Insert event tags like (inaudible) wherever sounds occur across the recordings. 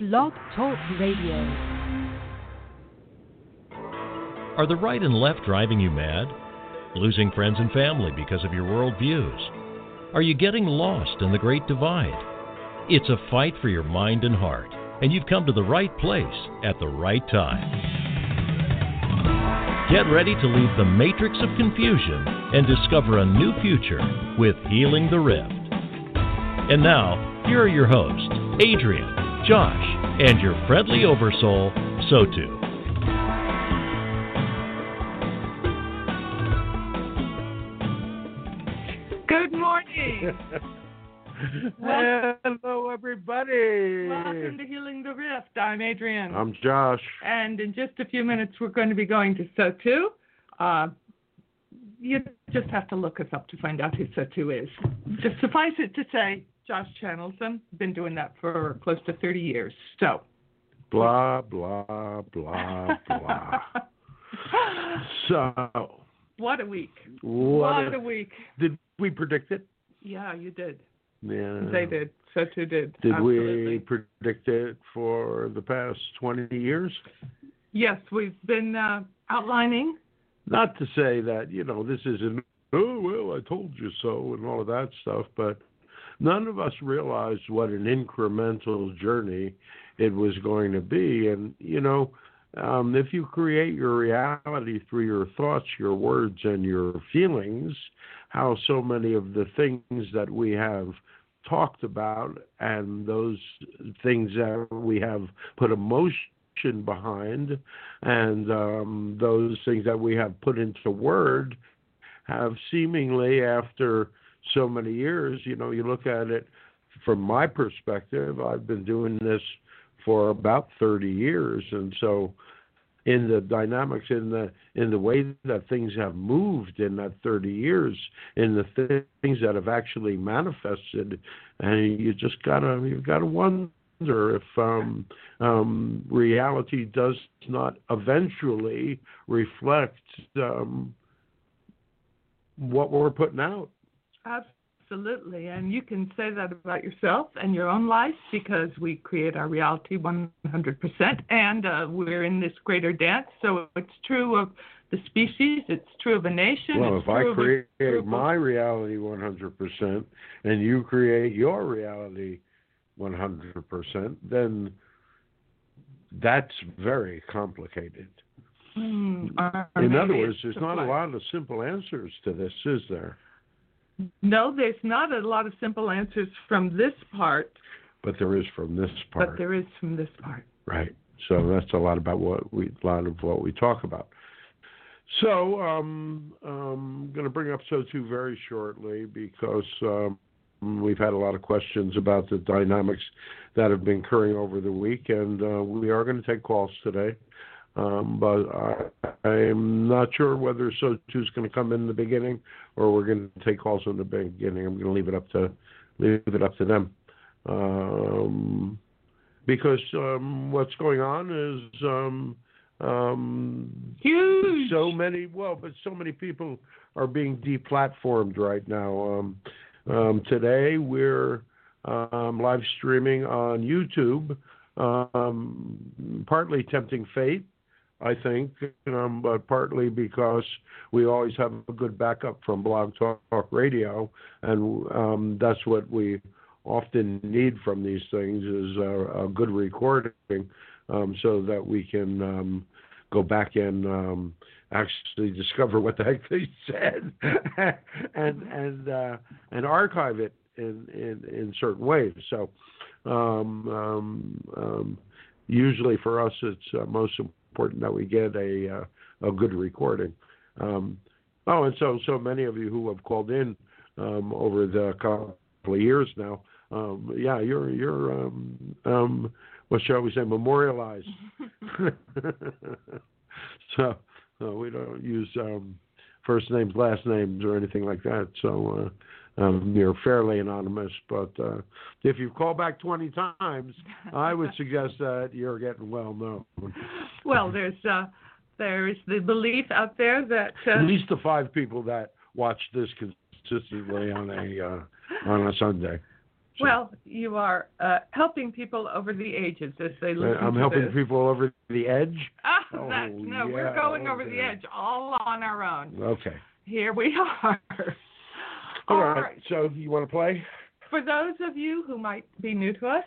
Blog Talk Radio. Are the right and left driving you mad? Losing friends and family because of your worldviews? Are you getting lost in the Great Divide? It's a fight for your mind and heart, and you've come to the right place at the right time. Get ready to leave the matrix of confusion and discover a new future with Healing the Rift. And now, here are your hosts, Adrian, Josh, and your friendly oversoul, Sotu. Good morning. (laughs) Hello, everybody. Welcome to Healing the Rift. I'm Adrian. I'm Josh. and in just a few minutes, we're going to be going to Sotu. Uh, you just have to look us up to find out who Sotu is. Just suffice it to say, Josh channels them. Been doing that for close to 30 years. So. Blah, blah, blah, blah. (laughs) so, what a week. what, What a week. did we predict it? Yeah, you did. Yeah. They did. Sotu did. Did Absolutely. we predict it for the past 20 years? Yes, we've been uh, outlining Not to say that, you know, this isn't, oh, well, I told you so, and all of that stuff, but none of us realized what an incremental journey it was going to be. And, you know, um, if you create your reality through your thoughts, your words, and your feelings, how so many of the things that we have talked about and those things that we have put emotion behind and um, those things that we have put into word have seemingly after so many years you know you look at it from my perspective i've been doing this for about 30 years. And so in the dynamics in the in the way that things have moved in that 30 years in the th- things that have actually manifested and you just gotta you've gotta wonder if um, um, reality does not eventually reflect um, what we're putting out Absolutely. And you can say that about yourself and your own life because we create our reality 100%. And uh, we're in this greater dance. So it's true of the species, it's true of a nation. well if i a create group my reality 100% and you create your reality 100% then that's very complicated or in other words there's the not a lot of simple answers to this is there No, there's not a lot of simple answers from this part, but there is from this part but there is from this part. Right. So that's a lot about what we a lot of what we talk about. So um, I'm going to bring up Sotu very shortly because um, we've had a lot of questions about the dynamics that have been occurring over the week, and uh, we are going to take calls today. Um, but I, I'm not sure whether so two is going to come in the beginning or we're going to take calls in the beginning. I'm going to leave it up to leave it up to them. Um, because um, what's going on is um, um, Huge. so many well, but so many people are being deplatformed right now. Um, um, today we're um, live streaming on YouTube, um, partly tempting fate, I think, um, but partly because we always have a good backup from Blog Talk Radio, and um, that's what we often need from these things is a, a good recording, um, so that we can um, go back and um, actually discover what the heck they (laughs) said, (laughs) and and uh, and archive it in, in in certain ways. So. Um, usually for us, it's uh, most that we get a uh, a good recording. Um, oh, and so so many of you who have called in um, over the couple of years now, um, yeah, you're you're um, um, what shall we say memorialized. (laughs) so uh, we don't use um, first names, last names, or anything like that. So. Uh, um, you're fairly anonymous, but uh, if you call back 20 times, I would (laughs) suggest that you're getting well known. well, there's uh, there is the belief out there that At uh, least the five people that watch this consistently on a uh, on a Sunday. Well, you are uh, helping people over the ages as they listen I'm helping this. people over the edge. (laughs) Oh, that's, no, we're yeah, going over the edge all on our own. Okay. Here we (laughs) are. All All right. right. So you want to play? For those of you who might be new to us,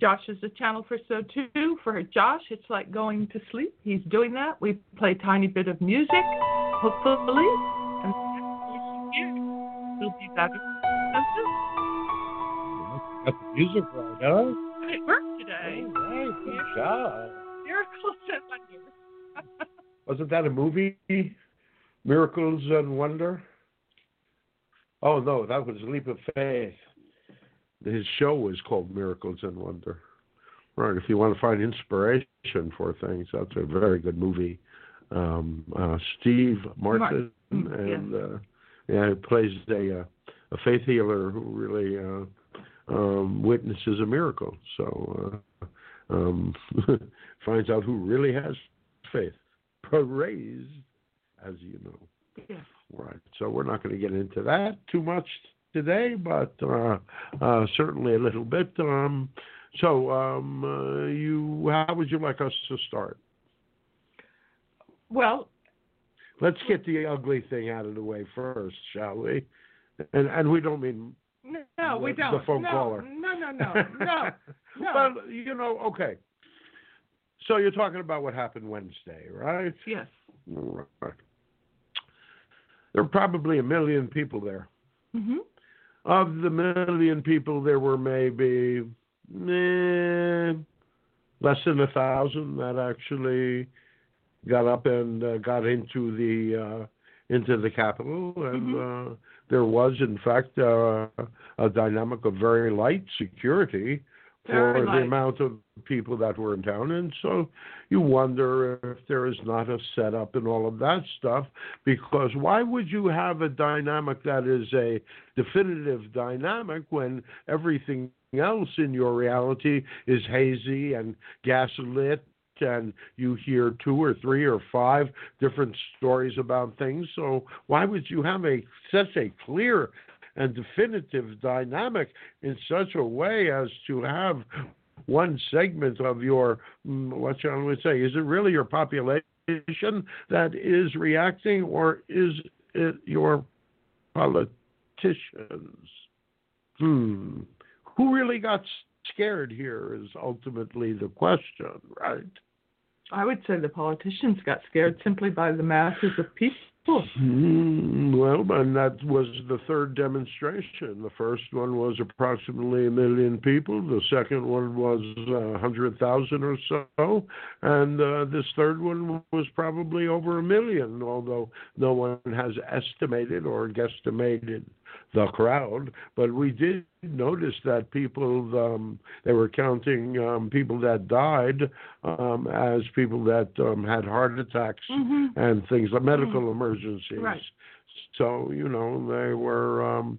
Josh is a channel for So Too. For Josh, it's like going to sleep. He's doing that. We play a tiny bit of music, hopefully. And we'll be better. Got the music right, huh? It worked today. All right. Good job. Miracles (laughs) and wonders. Wasn't that a movie? Miracles and Wonder? Oh, no, that was Leap of Faith. His show was called Miracles and Wonder. Right, if you want to find inspiration for things, that's a very good movie. Um, uh, Steve Martin, Martin, and uh, yeah, he plays a uh, a faith healer who really uh, um, witnesses a miracle. So uh, um, (laughs) finds out who really has faith. Praise, as you know. Yes. Right. So we're not going to get into that too much today, but uh, uh, certainly a little bit. Um, so, um, uh, you, how would you like us to start? Well, Let's get the ugly thing out of the way first, shall we? And and we don't mean no, we The- don't. the phone no, caller. No, no, no, no. no. (laughs) Well, you know, okay. So you're talking about what happened Wednesday, right? yes. Right. There were probably a million people there. hmm Of the million people, there were maybe eh, less than a thousand that actually got up and uh, got into the uh, into the Capitol, and uh, there was, in fact, uh, a dynamic of very light security for Very the light. amount of people that were in town, and so you wonder if there is not a setup and all of that stuff. Because why would you have a dynamic that is a definitive dynamic when everything else in your reality is hazy and gaslit? And you hear two or three or five different stories about things. So why would you have a such a clear and definitive dynamic in such a way as to have one segment of your mm, what shall we say? Is it really your population that is reacting, or is it your politicians? Hmm. Who really got scared here is ultimately the question, right? I would say the politicians got scared simply by the masses of people. Hmm, well, and that was the third demonstration. The first one was approximately a million people. The second one was a hundred thousand or so, and uh, this third one was probably over a million. Although no one has estimated or guesstimated the crowd, but we did notice that people um, they were counting um, people that died um, as people that um, had heart attacks hmm and things like medical Mm. emergencies. Right. So you know they were um,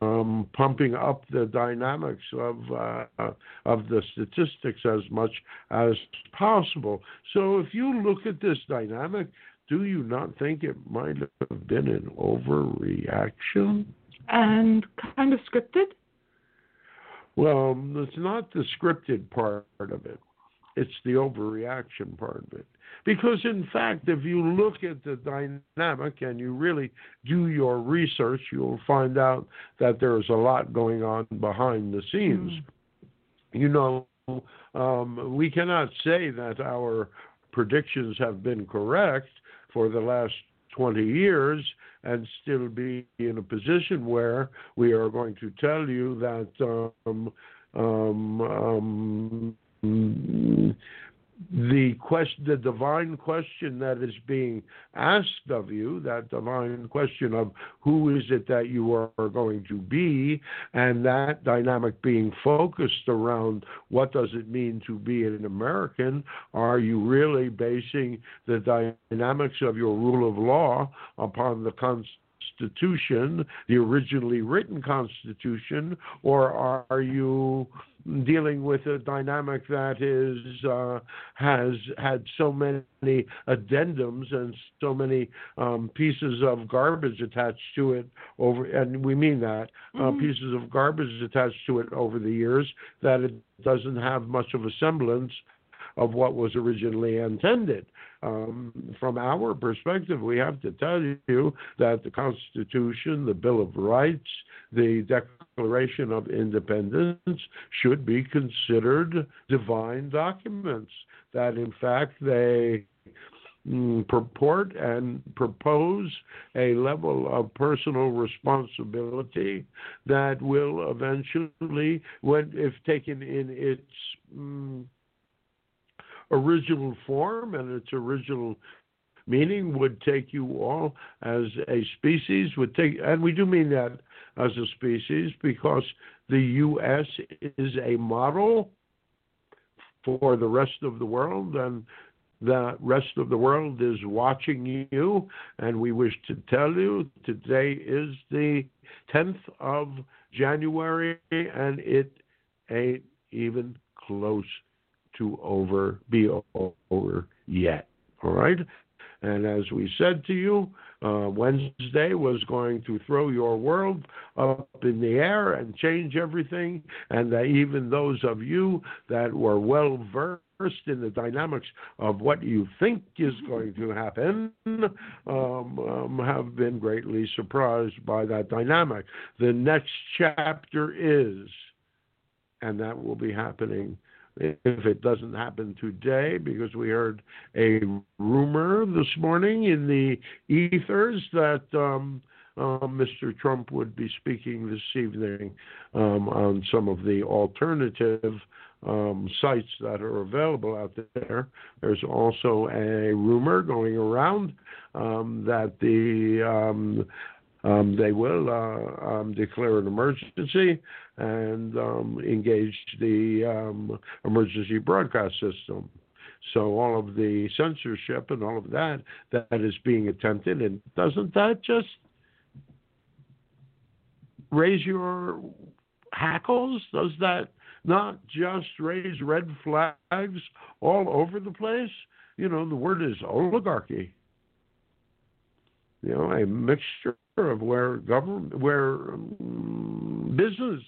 um, pumping up the dynamics of uh, of the statistics as much as possible. So if you look at this dynamic, do you not think it might have been an overreaction? And kind of scripted. Well, it's not the scripted part of it. It's the overreaction part of it. Because, in fact, if you look at the dynamic and you really do your research, you'll find out that there's a lot going on behind the scenes. You know, um, we cannot say that our predictions have been correct for the last 20 years and still be in a position where we are going to tell you that um, um, um, the question, the divine question that is being asked of you, that divine question of who is it that you are going to be, and that dynamic being focused around what does it mean to be an American? Are you really basing the dynamics of your rule of law upon the Constitution, the originally written Constitution, or are you dealing with a dynamic that is uh, has had so many addendums and so many um, pieces of garbage attached to it over, and we mean that uh, mm-hmm. uh, pieces of garbage attached to it over the years that it doesn't have much of a semblance of what was originally intended. Um, from our perspective, we have to tell you that the Constitution, the Bill of Rights, the Declaration of Independence should be considered divine documents, that in fact they mm, purport and propose a level of personal responsibility that will eventually, when if taken in its mm, original form and its original meaning would take you all as a species would take and we do mean that as a species because the US is a model for the rest of the world and the rest of the world is watching you. And we wish to tell you today is the 10th of January and it ain't even close to over be over yet. All right. And as we said to you, uh, Wednesday was going to throw your world up in the air and change everything, and that even those of you that were well versed in the dynamics of what you think is going to happen um, um, have been greatly surprised by that dynamic. The next chapter is, and that will be happening if it doesn't happen today, because we heard a rumor this morning in the ethers that um, uh, Mr. Trump would be speaking this evening um, on some of the alternative um, sites that are available out there. There's also a rumor going around um, that the um, um, they will uh, um, declare an emergency and um, engage the um, emergency broadcast system. So all of the censorship and all of that that is being attempted, and doesn't that just raise your hackles? Does that not just raise red flags all over the place? You know, the word is oligarchy. You know, a mixture of where government, where um, business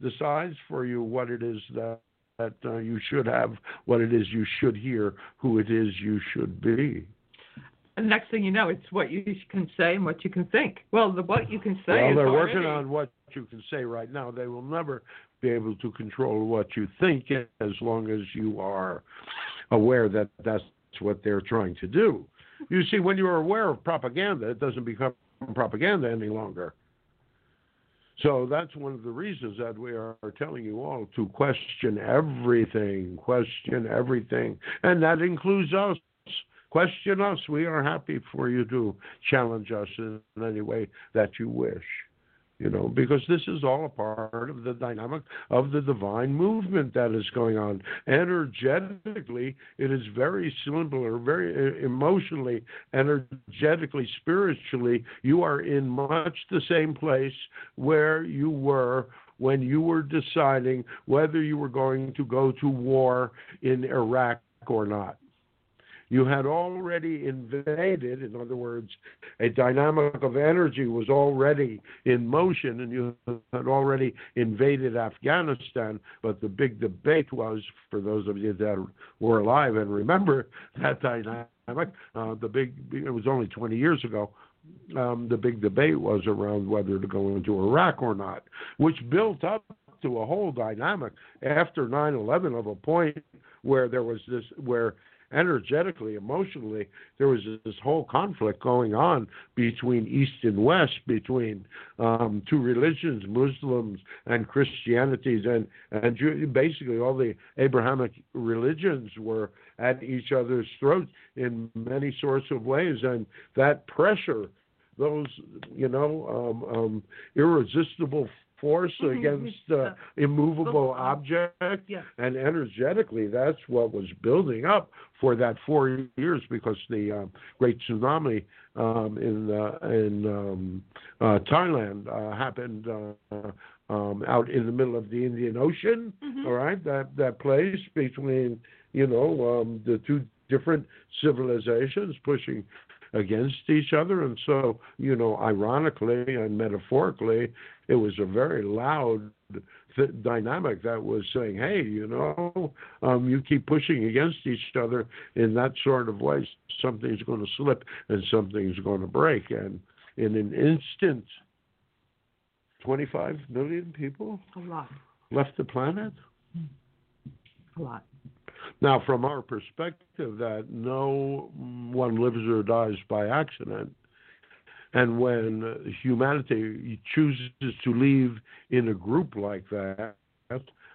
decides for you what it is that that uh, you should have, what it is you should hear, who it is you should be. And next thing you know, it's what you can say and what you can think. Well, the what you can say. Well, they're already... working on what you can say right now. They will never be able to control what you think as long as you are aware that that's what they're trying to do. You see, when you're aware of propaganda, it doesn't become propaganda any longer. So that's one of the reasons that we are telling you all to question everything, question everything, and that includes us. Question us. We are happy for you to challenge us in any way that you wish you know, because this is all a part of the dynamic of the divine movement that is going on. Energetically, it is very simple or very uh, emotionally, energetically, spiritually, you are in much the same place where you were when you were deciding whether you were going to go to war in Iraq or not. You had already invaded, in other words, a dynamic of energy was already in motion, and you had already invaded Afghanistan. But the big debate was, for those of you that were alive and remember that dynamic, uh, the big, it was only 20 years ago. Um, the big debate was around whether to go into Iraq or not, which built up to a whole dynamic after 9 11 of a point where there was this, where energetically, emotionally, there was this whole conflict going on between East and West, between um, two religions, Muslims and Christianities, and and basically all the Abrahamic religions were at each other's throats in many sorts of ways, and that pressure, those you know um, um, irresistible force (laughs) against uh, immovable movable object. Yes. And energetically, that's what was building up for that four years because the um, great tsunami um, in uh, in um, uh, Thailand uh, happened uh, um, out in the middle of the Indian Ocean. Mhm. All right, that that place between you know um, the two different civilizations pushing against each other, and so you know, ironically and metaphorically, it was a very loud th- dynamic that was saying, "Hey, you know, um, you keep pushing against each other in that sort of way, something's going to slip and something's going to break." And in an instant, 25 million people A lot. left the planet. A lot. Now, from our perspective, that no one lives or dies by accident, and when humanity chooses to leave in a group like that,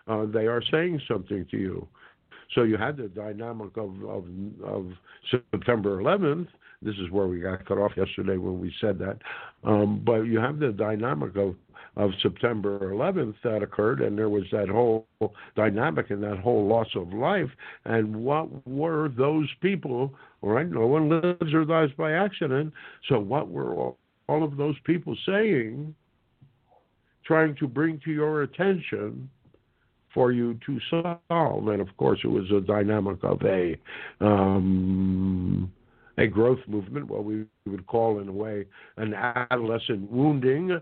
uh, they are saying something to you. So you had the dynamic of, of, of September 11th. This is where we got cut off yesterday when we said that. Um, but you have the dynamic of, of September 11th that occurred, and there was that whole dynamic and that whole loss of life. And what were those people? Right, no one lives or dies by accident. So what were all, all of those people saying, trying to bring to your attention? For you to solve. And of course, it was a dynamic of a um, a growth movement, what we would call in a way an adolescent wounding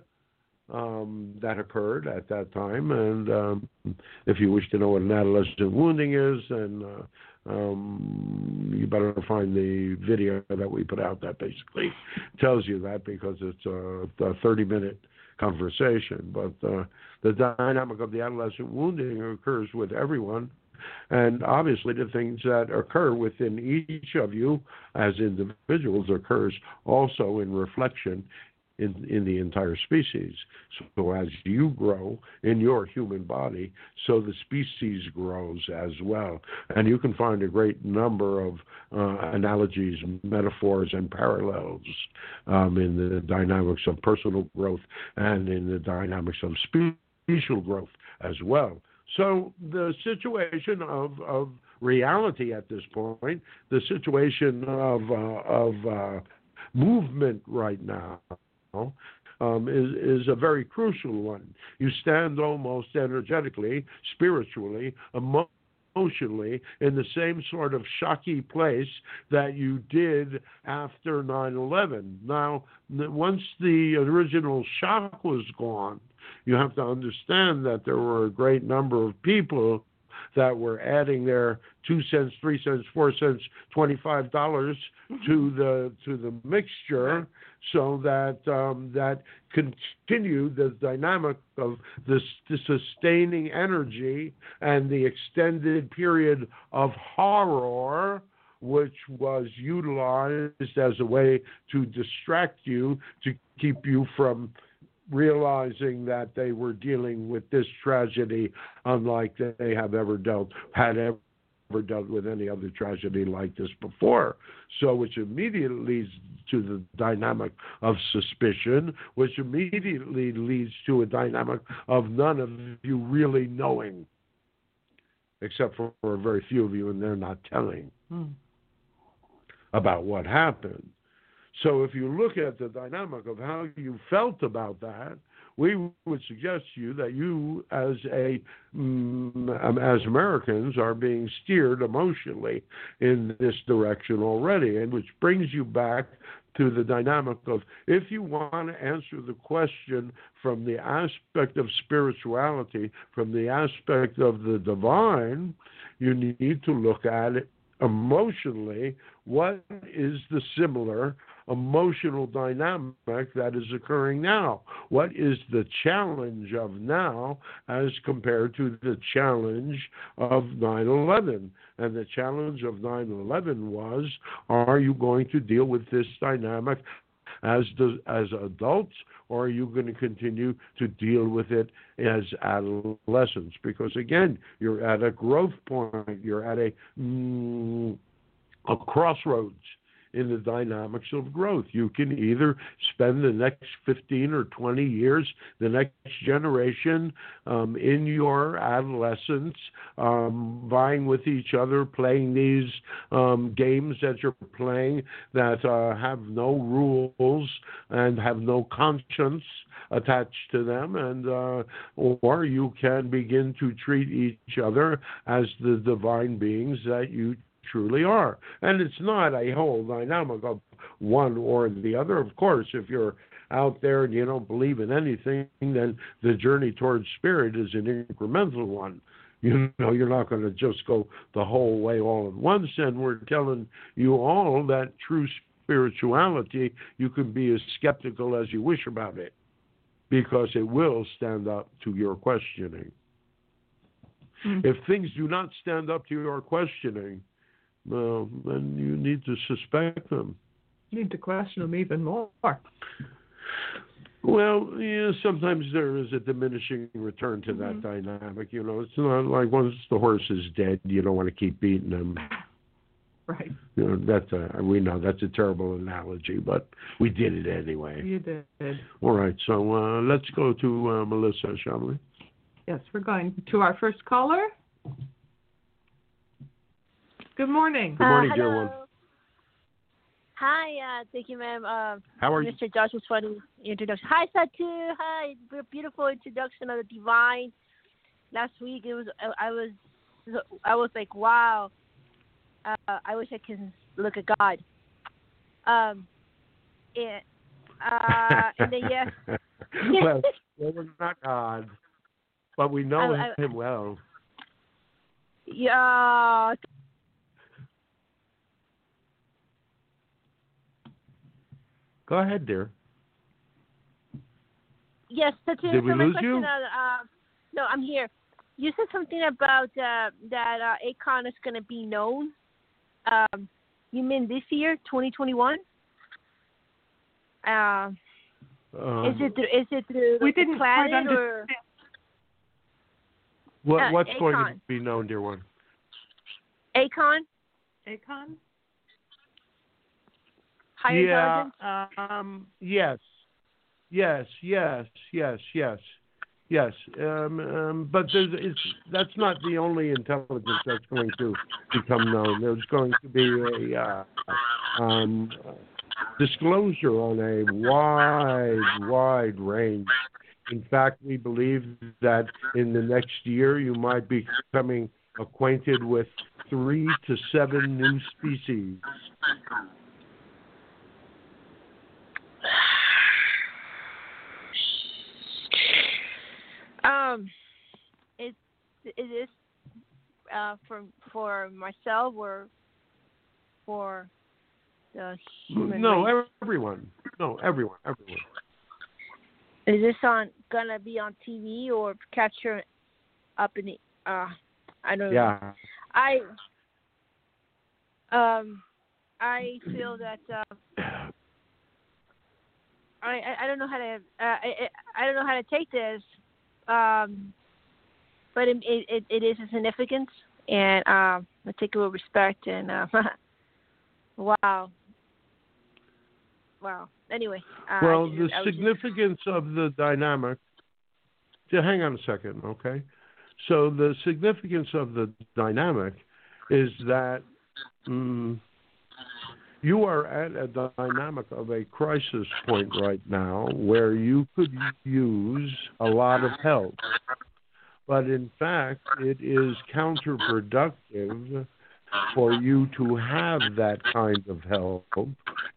um, that occurred at that time. And um, if you wish to know what an adolescent wounding is, then uh, um, you better find the video that we put out that basically tells you that because it's a, a 30 minute conversation. But uh, the dynamic of the adolescent wounding occurs with everyone. And obviously, the things that occur within each of you as individuals occurs also in reflection in, in the entire species. So as you grow in your human body, so the species grows as well. And you can find a great number of uh, analogies, metaphors, and parallels um, in the dynamics of personal growth and in the dynamics of special growth as well. So the situation of, of reality at this point, the situation of, uh, of uh, movement right now, um, is, is a very crucial one. You stand almost energetically, spiritually, emotionally in the same sort of shocky place that you did after 9 11. Now, once the original shock was gone, you have to understand that there were a great number of people that were adding their two cents, three cents, four cents, twenty-five dollars to the to the mixture, so that um, that continued the dynamic of this the sustaining energy and the extended period of horror which was utilized as a way to distract you to keep you from realizing that they were dealing with this tragedy unlike they have ever dealt had ever dealt with any other tragedy like this before. So, which immediately leads to the dynamic of suspicion, which immediately leads to a dynamic of none of you really knowing, except for, for a very few of you, and they're not telling Mm. about what happened. So if you look at the dynamic of how you felt about that, we would suggest to you that you, as a um, as Americans, are being steered emotionally in this direction already, and which brings you back to the dynamic of if you want to answer the question from the aspect of spirituality, from the aspect of the divine, you need to look at it emotionally. What is the similar emotional dynamic that is occurring now? What is the challenge of now as compared to the challenge of 9 11? And the challenge of 9 11 was are you going to deal with this dynamic as, the, as adults? Or are you going to continue to deal with it as adolescents? Because again, you're at a growth point. You're at a mm, a crossroads in the dynamics of growth. You can either spend the next 15 or 20 years, the next generation, um, in your adolescence, um, vying with each other, playing these um, games that you're playing that uh, have no rules and have no conscience attached to them, and uh, or you can begin to treat each other as the divine beings that you truly are. And it's not a whole dynamic of one or the other. Of course, if you're out there and you don't believe in anything, then the journey towards spirit is an incremental one. You know, you're not going to just go the whole way all at once. And we're telling you all that true spirituality, you can be as skeptical as you wish about it because it will stand up to your questioning. Mm-hmm. If things do not stand up to your questioning, well, then you need to suspect them. You need to question them even more. Well, yeah, sometimes there is a diminishing return to that mm-hmm. dynamic. You know, it's not like once the horse is dead, you don't want to keep beating him. Right. You know, that's a we know that's a terrible analogy, but we did it anyway. You did. All right, so uh, let's go to uh, Melissa, shall we? Yes, we're going to our first caller. Good morning. Good morning, uh, dear one. Hi, uh, thank you, ma'am. Uh, How are Mr. you? Mr. Josh was funny introduction. Hi, Satu. Hi, beautiful introduction of the divine. Last week it was I was I was like wow. Uh, I wish I could look at God. Um, and, uh, and then yes. (laughs) well, (laughs) well, we're not God, but we know I, I, him well. Yeah, Go ahead, dear. Yes, Did we so lose question, you? Uh, no, I'm here. You said something about uh, that uh, Akon is going to be known. Um, you mean this year, 2021? Uh, um, is it through, is it through we didn't planet quite or? What, uh, what's Akon. going to be known, dear one? Akon. Akon. Higher yeah, intelligence? um, yes, yes, yes, yes, yes, yes. Um, um, but there's, it's, that's not the only intelligence that's going to become known. There's going to be a uh, um, disclosure on a wide, wide range. In fact, we believe that in the next year you might be becoming acquainted with three to seven new species. Um, is is this uh, for for myself or for the human No, race? everyone. No, everyone. Everyone. Is this on gonna be on TV or capture up in the? Uh, I don't yeah. know. I um I feel that uh, (clears throat) I, I I don't know how to uh, I I don't know how to take this um, but it, it it is a significance, and um, I take it with respect. And uh, (laughs) wow, wow. Anyway, uh, well, just, the significance just... of the dynamic. To hang on a second, okay? So the significance of the dynamic is that. Um, you are at a dynamic of a crisis point right now where you could use a lot of help. But in fact, it is counterproductive for you to have that kind of help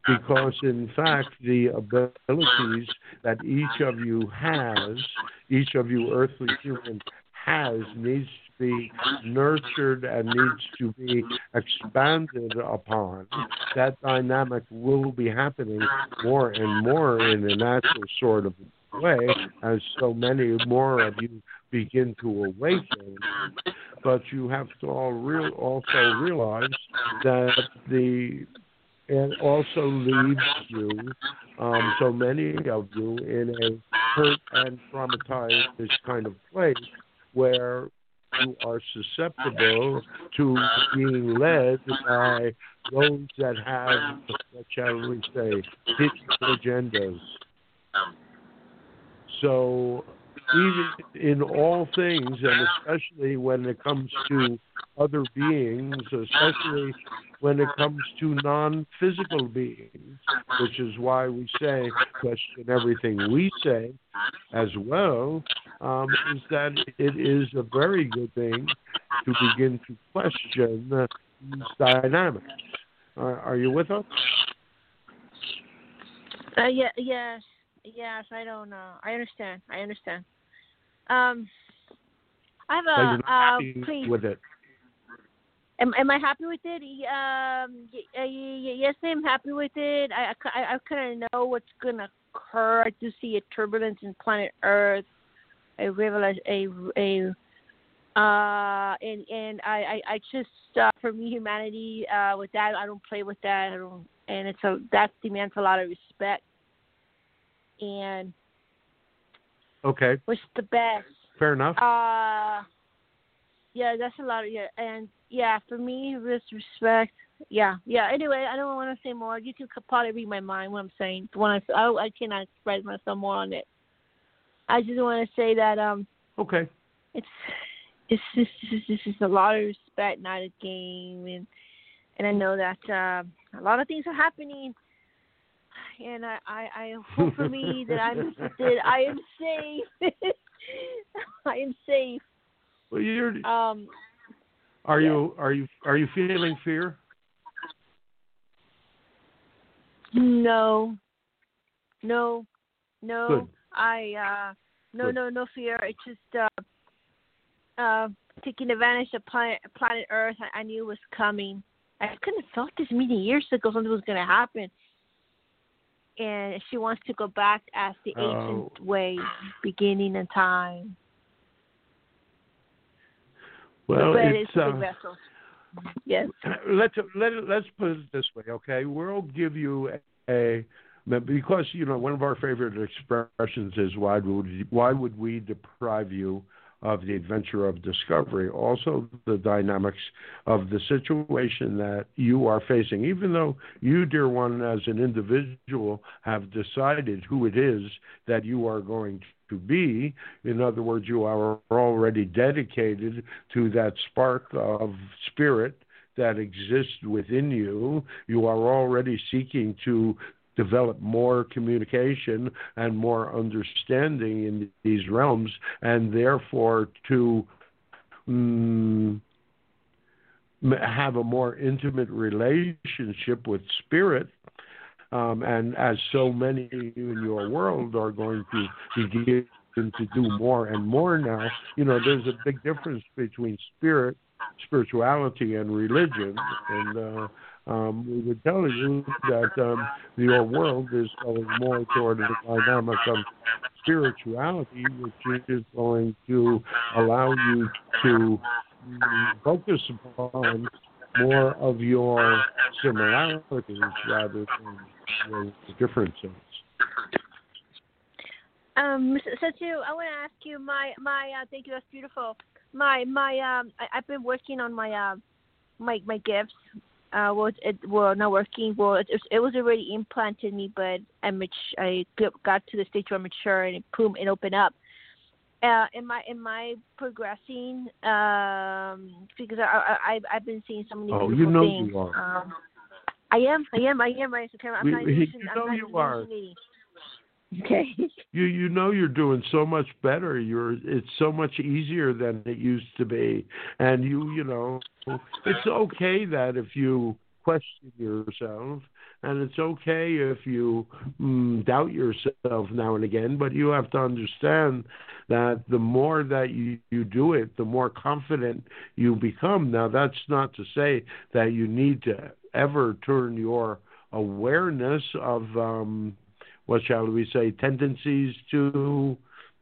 because, in fact, the abilities that each of you has, each of you earthly humans has, needs be nurtured and needs to be expanded upon, that dynamic will be happening more and more in a natural sort of way as so many more of you begin to awaken. But you have to all real, also realize that the it also leaves you, um, so many of you, in a hurt and traumatized kind of place where you are susceptible to being led by those that have, what shall we say, hidden agendas. So, even in all things, and especially when it comes to other beings, especially when it comes to non physical beings, which is why we say question everything we say as well, um, is that it is a very good thing to begin to question uh, these dynamics. Uh, are you with us? Uh, yeah, yes, yes. I don't know. I understand. I understand. Um, I have a uh, please. with it. Am, am I happy with it? Um, yes, I'm happy with it. I, I, I kind of know what's going to occur. I do see a turbulence in planet Earth, a revelation, a, a uh, and and I, I, I just uh, for me humanity uh, with that I don't play with that. I don't, and it's a that demands a lot of respect. And okay, what's the best? Fair enough. Uh, yeah, that's a lot of yeah, and yeah, for me, with respect. Yeah, yeah. Anyway, I don't want to say more. You can probably read my mind what I'm saying. When I, I, I cannot express myself more on it. I just want to say that um. Okay. It's it's just this is a lot of respect, not a game, and and I know that uh, a lot of things are happening, and I I, I hope for me that I'm that I am safe. (laughs) I am safe. Well, you're. Um. Are you are you are you feeling fear? No. No. No. Good. I uh no Good. no no fear. It's just uh uh taking advantage of planet planet Earth I, I knew was coming. I couldn't have thought this many years ago something was gonna happen. And she wants to go back as the ancient Oh. way, beginning in time. Well, but it's it's uh, vessel. Yes. let's let let's put it this way, okay? We'll give you a, a because you know one of our favorite expressions is why would why would we deprive you of the adventure of discovery? Also, the dynamics of the situation that you are facing, even though you, dear one, as an individual, have decided who it is that you are going to be. In other words, you are already dedicated to that spark of spirit that exists within you. You are already seeking to develop more communication and more understanding in these realms, and therefore to mm, have a more intimate relationship with spirit. Um, and as so many in your world are going to begin to do more and more now, you know, there's a big difference between spirit, spirituality, and religion. And uh, um, we would tell you that um, your world is going more toward the dynamic of spirituality, which is going to allow you to focus upon more of your similarities rather than differences. Um, Satu, I want to ask you my my uh, thank you. That's beautiful. My my um, I, I've been working on my uh, my my gifts. Uh, well, it well not working. Well, it, it was already implanted in me, but I mat- I got to the stage where I'm mature and it boom, it opened up. Uh, am I am I progressing? Um, because I, I I've I've been seeing so many Oh, you know things. you are. Um, I am, I am, I am. I am. I'm We- not (laughs) you I'm know not you are. Okay. (laughs) You you know you're doing so much better. You're it's so much easier than it used to be. And you you know it's okay that if you question yourself and it's okay if you mm, doubt yourself now and again, but you have to understand that the more that you, you do it, the more confident you become. Now, that's not to say that you need to ever turn your awareness of um, what shall we say, tendencies to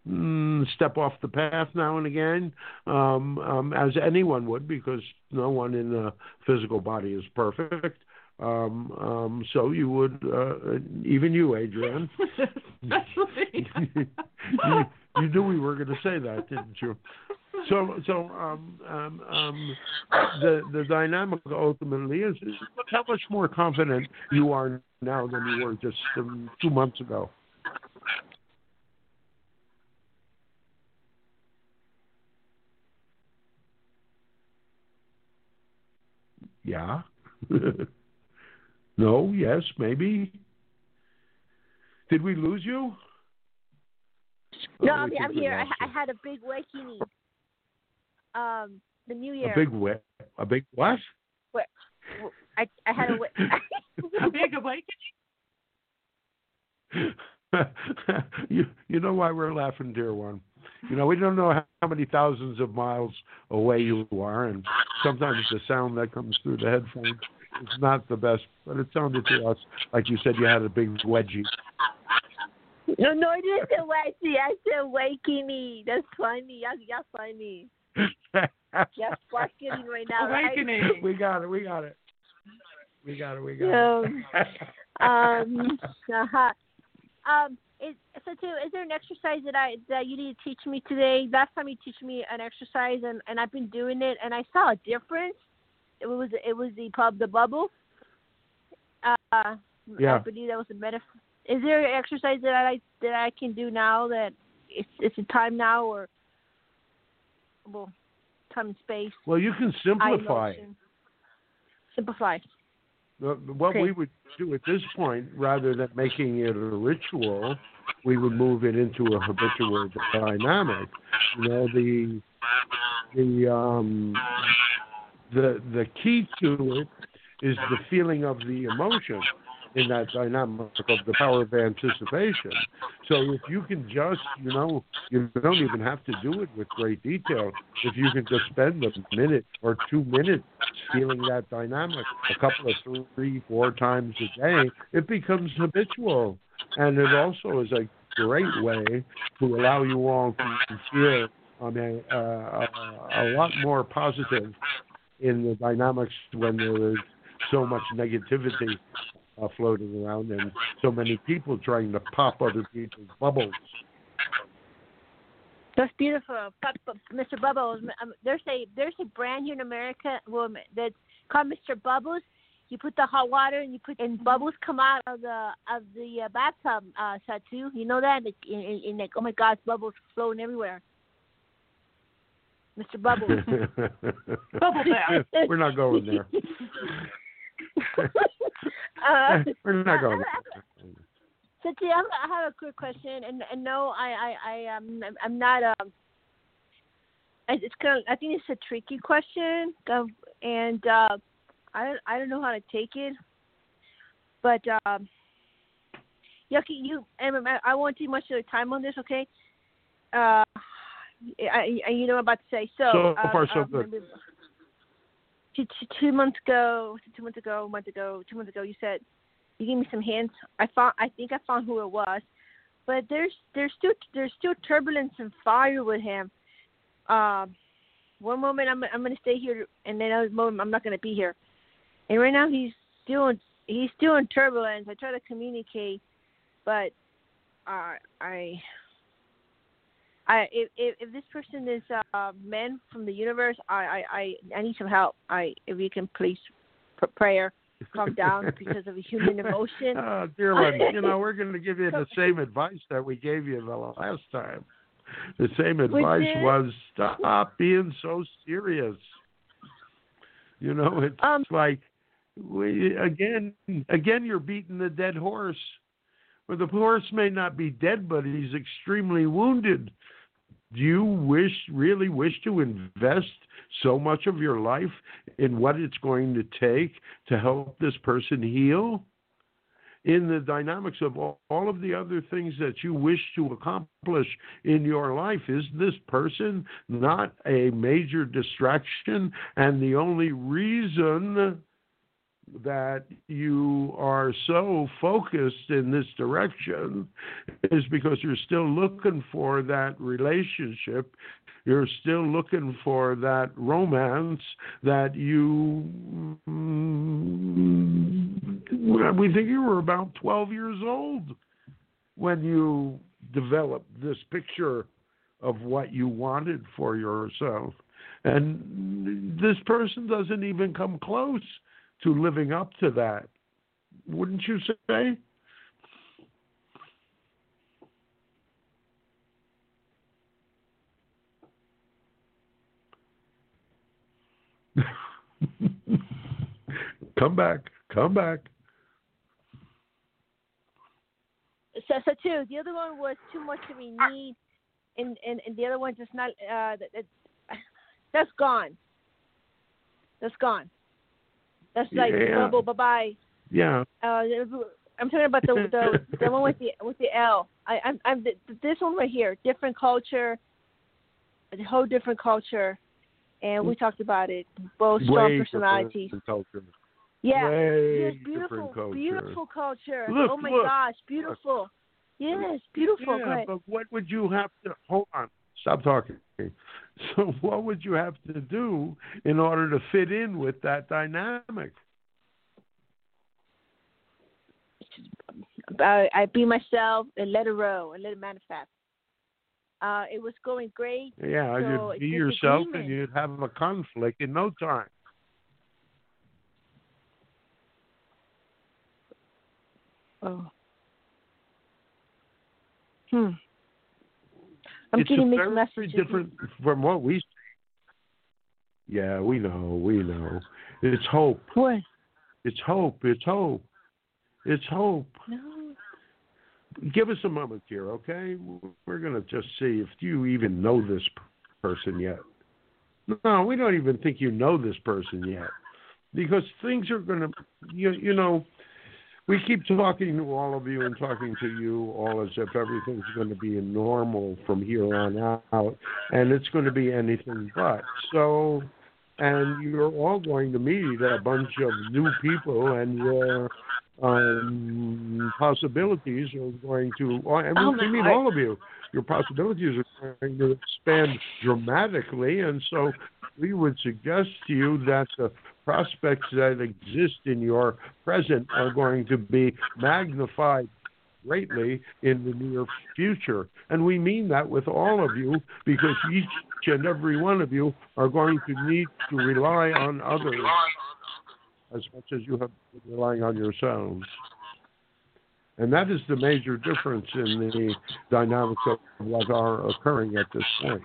mm, step off the path now and again, um, um, as anyone would, because no one in a physical body is perfect. Um, um, so you would, uh, even you, Adrian, (laughs) Especially. (laughs) (laughs) you, knew we were going to say that, didn't you? So, so um, um, um, the the dynamic ultimately is, is how much more confident you are now than you were just um, two months ago. Yeah. (laughs) no. Yes. Maybe. Did we lose you? No, I'm, I'm here. I, I, had a big awakening. Um, the New Year. A big what? A big what? What? I I had a, a big awakening. (laughs) you you know why we're laughing, dear one. You know we don't know how many thousands of miles away you are, and sometimes the sound that comes through the headphones is not the best, but it sounded to us like you said you had a big wedgie. (laughs) No, no, it is a wedgie. I said awakening. That's funny. Y'all, y'all funny. (laughs) Just awakening right now. Awakening. Right? We got it. We got it. We got it. We got um, it. (laughs) um. Uh-huh. Um. Is, Sotu, is there an exercise that I that you need to teach me today? Last time you teach me an exercise, and and I've been doing it, and I saw a difference. It was it was the pub the bubble. Uh, yeah. I believe that was a metaphor. Is there an exercise that I that I can do now that it's it's a time now or well time and space? Well, you can simplify. Simplify. What okay. we would do at this point, rather than making it a ritual, we would move it into a habitual dynamic. You know, the the um, the the key to it is the feeling of the emotion in that dynamic of the power of anticipation. So if you can just, you know, you don't even have to do it with great detail. If you can just spend a minute or two minutes feeling that dynamic a couple of three, four times a day, it becomes habitual. And it also is a great way to allow you all to feel I mean, uh, a, a lot more positive in the dynamics when there is so much negativity uh, floating around and so many people trying to pop other people's bubbles. That's beautiful, Mr. Bubbles. Um, there's a there's a brand here in America woman that's called Mr. Bubbles. You put the hot water and you put and bubbles come out of the of the uh, bathtub, uh, Sotu. You know that? In, in, in like, oh my gosh, bubbles flowing everywhere. Mr. Bubbles. (laughs) Bubble bath. We're not going there. (laughs) uh, (laughs) We're not going. So, T, I I have a quick question, and and no, I I I um I'm not um. It's kind of I think it's a tricky question, and uh, I don't I don't know how to take it, but um. Yucky, you and I won't take much of your time on this, okay? Uh, I, I you know what I'm about to say. So, so um, far so um, good. Two, months ago, two months ago, a month ago, two months ago, you said you gave me some hints. I found, I think I found who it was, but there's there's still there's still turbulence and fire with him. Um, one moment I'm I'm gonna stay here, and then another moment I'm not gonna be here. And right now he's still in, he's still in turbulence. I try to communicate, but uh, I I if, if this person is a uh, man from the universe, I I I, I need some help. I if you can please pr- prayer calm down (laughs) because of a human emotion. (laughs) Oh, dear one, (laughs) you know we're going to give you the same advice that we gave you the last time. The same advice was stop being so serious. You know, it's um, like we again again you're beating the dead horse. Well, the horse may not be dead, but he's extremely wounded do you wish really wish to invest so much of your life in what it's going to take to help this person heal? In the dynamics of all, all of the other things that you wish to accomplish in your life is this person not a major distraction and the only reason that you are so focused in this direction is because you're still looking for that relationship. You're still looking for that romance that you. Mm, we think you were about 12 years old when you developed this picture of what you wanted for yourself. And this person doesn't even come close to living up to that. Wouldn't you say? (laughs) come back, come back. So, so too. The other one was too much of a need, and and, and the other one just not. Uh, that, that's gone. That's gone. That's like yeah. bye bye. Yeah. Uh, I'm talking about the the the one with the with the L. I I'm, I'm this one right here. Different culture. A whole different culture, and we talked about it. Both strong Way personalities. culture. Yeah. Way yes, beautiful, culture. beautiful culture. Look, oh my look. gosh, beautiful. Yes, beautiful. Yeah, but what would you have to hold on? Stop talking. (laughs) So what would you have to do in order to fit in with that dynamic? Uh, I be myself and let it roll and let it manifest. Uh, it was going great. Yeah, So, you'd be yourself and you'd have a conflict in no time. Oh. Hmm. I'm it's getting a mixed very messages. different from what we see. Yeah, we know, we know. It's hope. What? It's hope. It's hope. It's hope. No. Give us a moment here, okay? We're going to just see if you even know this person yet. No, we don't even think you know this person yet. Because things are going to, you, you know, we keep talking to all of you and talking to you all as if everything's going to be normal from here on out, and it's going to be anything but. So, and you're all going to meet a bunch of new people, and your um, possibilities are going to. I mean, Oh, mean my- all of you. Your possibilities are going to expand dramatically, and so we would suggest to you that the prospects that exist in your present are going to be magnified greatly in the near future. And we mean that with all of you because each and every one of you are going to need to rely on others as much as you have been relying on yourselves. And that is the major difference in the dynamics of what are occurring at this point.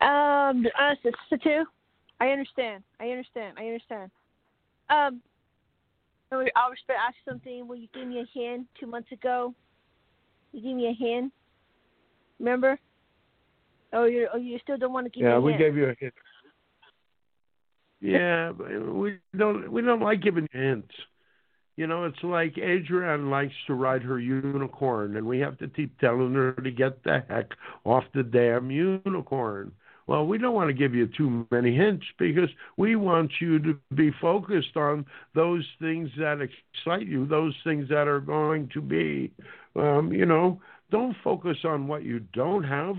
Um, sister two, I understand. I understand. I understand. Um, I'll respect ask something. Well, you gave me a hint two months ago. You gave me a hint. Remember? Oh, you oh you still don't want to give yeah, me a hand. Yeah, we gave you a hint. Yeah, we don't we don't like giving hints. You know, it's like Adrienne likes to ride her unicorn, and we have to keep telling her to get the heck off the damn unicorn. Well, we don't want to give you too many hints because we want you to be focused on those things that excite you, those things that are going to be, um, you know, don't focus on what you don't have.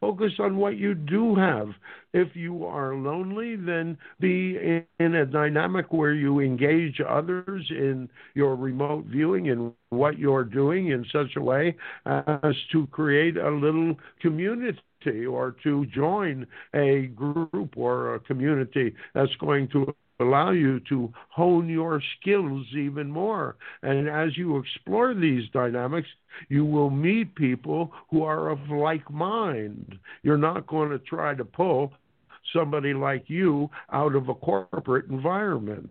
Focus on what you do have. If you are lonely, then be in, a dynamic where you engage others in your remote viewing and what you're doing in such a way as to create a little community or to join a group or a community that's going to allow you to hone your skills even more. And as you explore these dynamics, you will meet people who are of like mind. You're not going to try to pull somebody like you out of a corporate environment.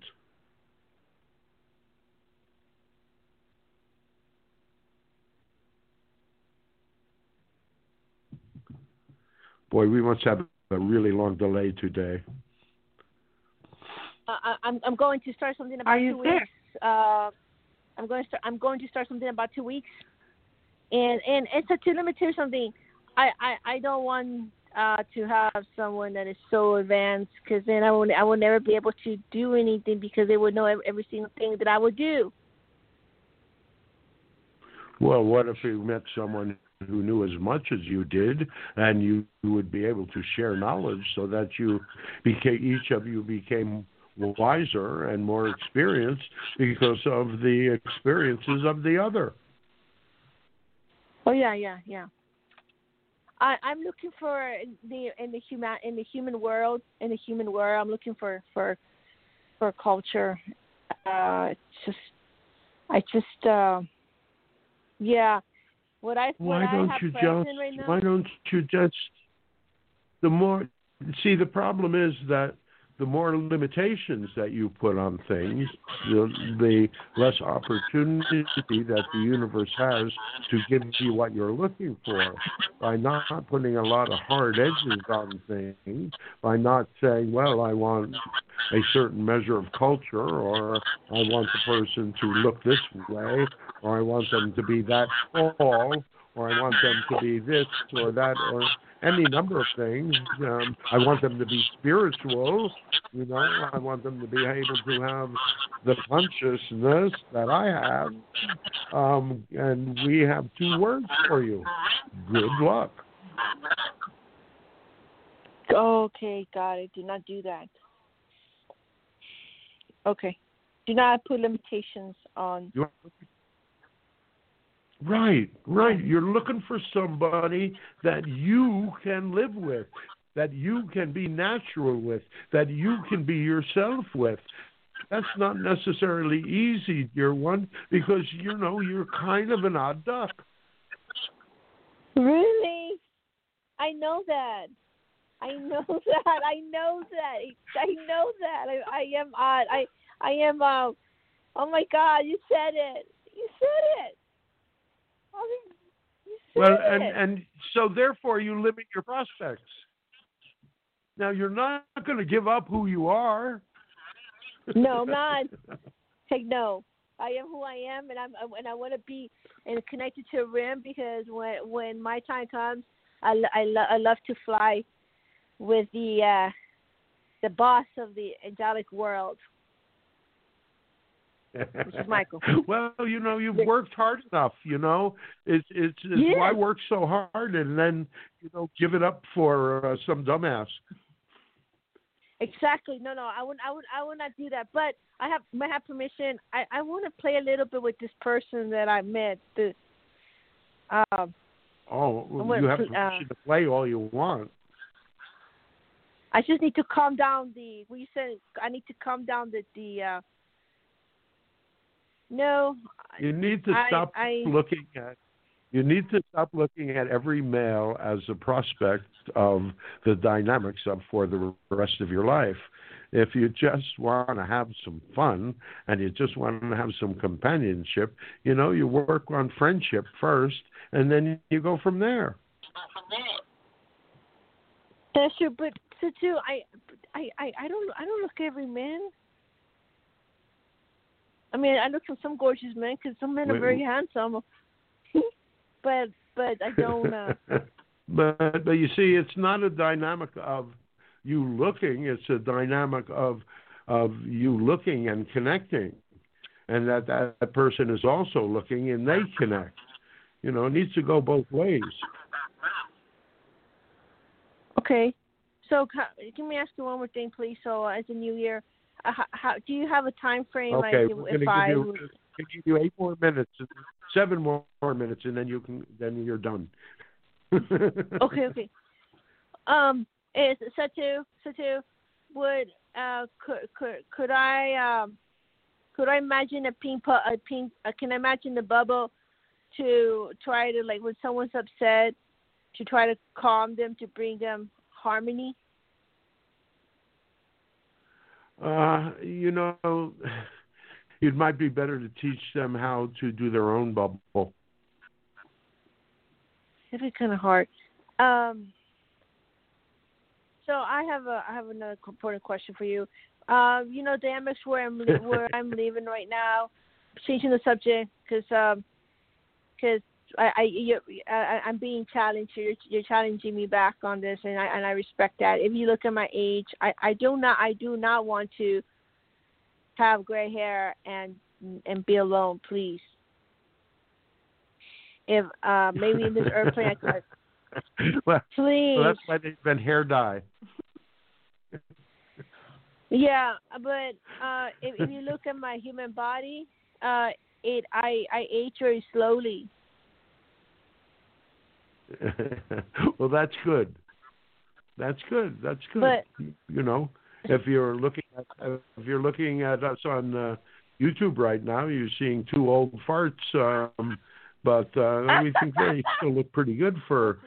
Boy, we must have a really long delay today. Uh, I- I'm I'm going to start something about Are you two there? weeks. Uh, I'm going to start. I'm going to start something about two weeks, and and it's a to let me tell you something. I I I don't want uh to have someone that is so advanced because then I would I would never be able to do anything because they would know every, every single thing that I would do. Well, what if you met someone who knew as much as you did, and you would be able to share knowledge so that you became each of you became wiser and more experienced because of the experiences of the other. Oh yeah, yeah, yeah. I, I'm looking for the in the human in the human world in the human world. I'm looking for for for culture. Uh, just I just uh, yeah. What I why what don't I you just right why don't you just the more see the problem is that the more limitations that you put on things, the, the less opportunity that the universe has to give you what you're looking for. By not putting a lot of hard edges on things, by not saying, well, I want a certain measure of culture, or I want the person to look this way, or I want them to be that tall, or I want them to be this or that, or any number of things. Um, I want them to be spiritual. You know, I want them to be able to have the consciousness that I have. Um, and we have two words for you. Good luck. Okay, got it. Do not do that. Okay. Do not put limitations on. Right, right. You're looking for somebody that you can live with, that you can be natural with, that you can be yourself with. That's not necessarily easy, dear one, because you know you're kind of an odd duck. Really? I know that. I know (laughs) that. I know that. I know that. I, I am odd. I I am. Uh, oh my God! You said it. You said it. I mean, Well, and and so therefore you limit your prospects. Now you're not going to give up who you are. No, I'm not. (laughs) Take no. I am who I am, and I'm and I want to be and connected to a rim because when when my time comes, I I, lo- I love to fly with the uh the boss of the angelic world, which is (laughs) Michael. well, you know, you've worked hard enough. You know, it's it's, it's Yeah. why work so hard and then you know give it up for uh, some dumbass. Exactly. No, no, I would, I would, I would not do that. But I have, I have permission. I, I want to play a little bit with this person that I met. The, um, Oh, well, Well, you have uh, permission to play all you want. I just need to calm down the. What you said? I need to calm down the the. Uh, no, You need to I- stop I- looking at. You need to stop looking at every male as a prospect of the dynamics of for the rest of your life. If you just want to have some fun and you just want to have some companionship, you know, you work on friendship first, and then you go from there. that's true. But so too, I, I, I, I don't, I don't look at every man. I mean, I look at some gorgeous men because some men are very handsome. (laughs) but, but I don't. Uh, (laughs) but but you see, it's not a dynamic of you looking; it's a dynamic of of you looking and connecting, and that that person is also looking and they connect. You know, it needs to go both ways. Okay. So can we ask you one more thing, please? So as a new year, uh, how, do you have a time frame? Okay, like, we're if I to give would- you give you eight more minutes, seven more minutes, and then you can then you're done. (laughs) okay, okay. Um, is Sotu Sotu would uh could could could I um could I imagine a pink pu- a pink uh, can I imagine the bubble to try to like when someone's upset to try to calm them to bring them harmony? Uh, you know, (laughs) it might be better to teach them how to do their own bubble. It'd be kind of hard. Um, so I have a I have another important question for you. Um, you know, dynamics where I'm where I'm (laughs) living right now. Changing the subject because um, cause I I, you, I I'm being challenged. You're, you're challenging me back on this, and I and I respect that. If you look at my age, I I do not I do not want to have gray hair and and be alone, please. If uh maybe in this (laughs) airplane I could (laughs) well, Please. well, that's why they've been hair dye. yeah, but uh if, if you look at my human body, uh it I I age very slowly. (laughs) well, that's good. That's good. That's good. But, you know, if you're looking at if you're looking at us on uh, YouTube right now, you're seeing two old farts. Um, but uh, we think they still look pretty good for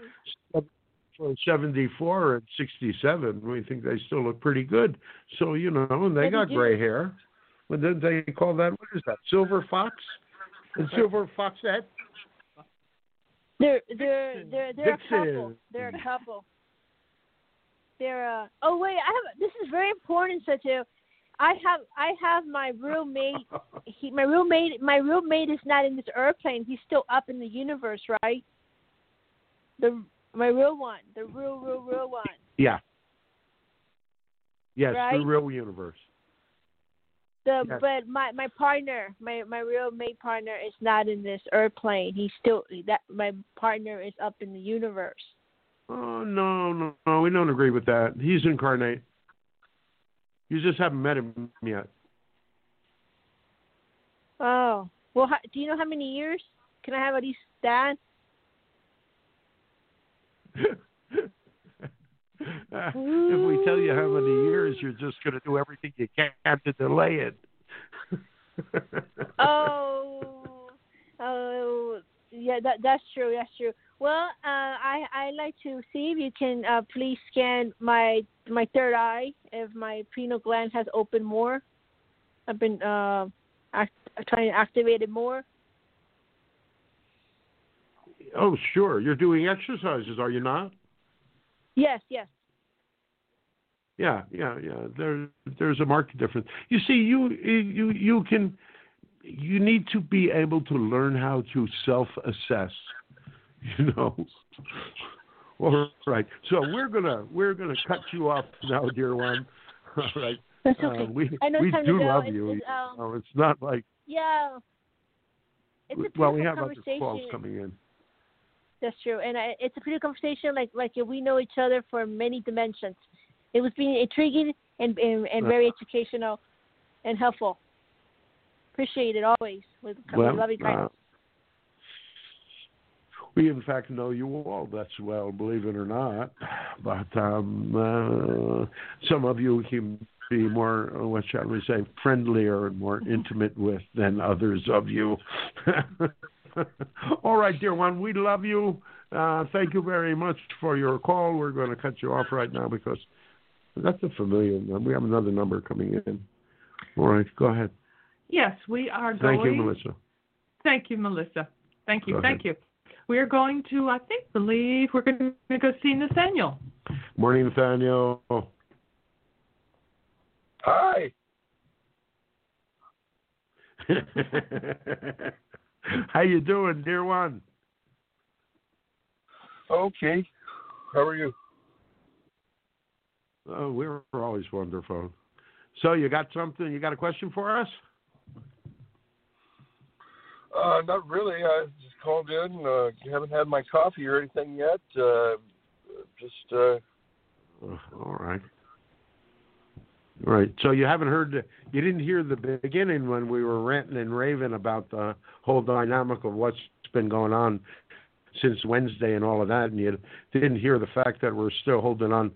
for 74 and 67. We think they still look pretty good. So you know, and they got gray hair. But then they call that what is that? Silver fox? And silver fox that? They're they're they're they're a couple. They're a couple. They're uh oh wait, I have this is very important such I have I have my roommate (laughs) he my roommate my roommate is not in this airplane. He's still up in the universe, right? The my real one. The real real real one. Yeah. Yes, right? the real universe. The Yes. but my my partner, my my real mate partner is not in this airplane. He's still that my partner is up in the universe. Oh no, no, no, we don't agree with that. He's incarnate. You just haven't met him yet. Oh well, how, do you know how many years? Can I have at least that? (laughs) if we tell you how many years, you're just going to do everything you can to delay it. Oh, (laughs) oh, yeah, that that's true. That's true. Well, uh, I I like to see if you can uh, please scan my my third eye if my pineal gland has opened more. I've been uh, act, trying to activate it more. oh, sure. You're doing exercises, are you not? Yes, yes. Yeah, yeah, yeah. There, there's a marked difference. You see, you, you, you can, you need to be able to learn how to self-assess. (laughs) You know. All right. So we're gonna we're gonna cut you off now, dear one. (laughs) All right. That's Uh, okay. we I know we time do to go. love It's- you. it's, um, you know, it's not like Yeah. It's a well, we have other calls coming in. That's true, and I, it's a pretty conversation. Like like we know each other for many dimensions. It was being intriguing and and, and very educational and helpful. Appreciate it always with, Well, loving uh, kindness. We, in fact, know you all that's well, believe it or not. But um, uh, some of you can be more, uh, what shall we say, friendlier and more (laughs) intimate with than others of you. (laughs) (laughs) all right, dear one, we love you. Uh, thank you very much for your call. We're going to cut you off right now because that's a familiar number. We have another number coming in. All right, go ahead. Yes, we are going. Thank you, Melissa. Thank you, Melissa. Thank you. Go Thank ahead. you. We're going to, I think, believe we're going to go see Nathaniel. Morning, Nathaniel. Hi. (laughs) (laughs) How you doing, dear one? Okay. How are you? Oh, we're always wonderful. So you got something? You got a question for us? Uh, not really. I just called in. Uh, haven't had my coffee or anything yet. Uh, just uh, all right. Right. So you haven't heard you didn't hear the beginning when we were ranting and raving about the whole dynamic of what's been going on since Wednesday and all of that, and you didn't hear the fact that we're still holding on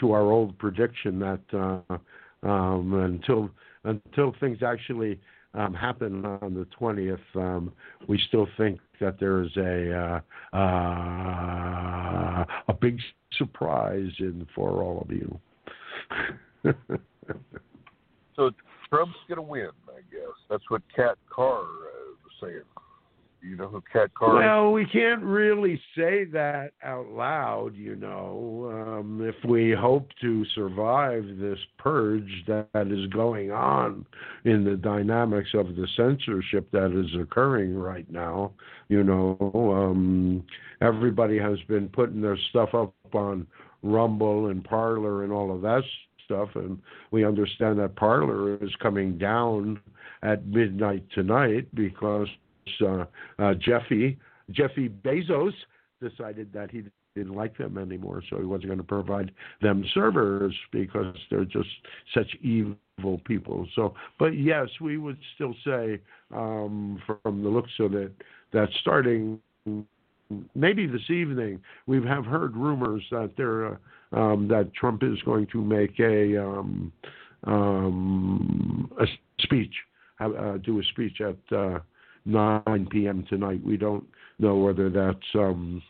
to our old prediction that uh, um, until until things actually um, happen on the twentieth, um, we still think that there's a uh, uh, a big surprise in for all of you. (laughs) (laughs) so Trump's gonna win. I guess that's what Kat Kerr uh, was saying. You know who Kat Kerr is? Well, we can't really say that out loud, you know. Um, if we hope to survive this purge that, that is going on in the dynamics of the censorship that is occurring right now, you know, um, everybody has been putting their stuff up on Rumble and Parler and all of that stuff, and we understand that Parler is coming down at midnight tonight because uh, uh, Jeffy Jeffy Bezos decided that he didn't like them anymore, so he wasn't going to provide them servers because they're just such evil people. So, but yes, we would still say um, from the looks of it that starting maybe this evening we have heard rumors that there uh, um, that Trump is going to make a um, um, a speech, uh, do a speech at uh, 9 p.m. tonight. We don't know whether that's um,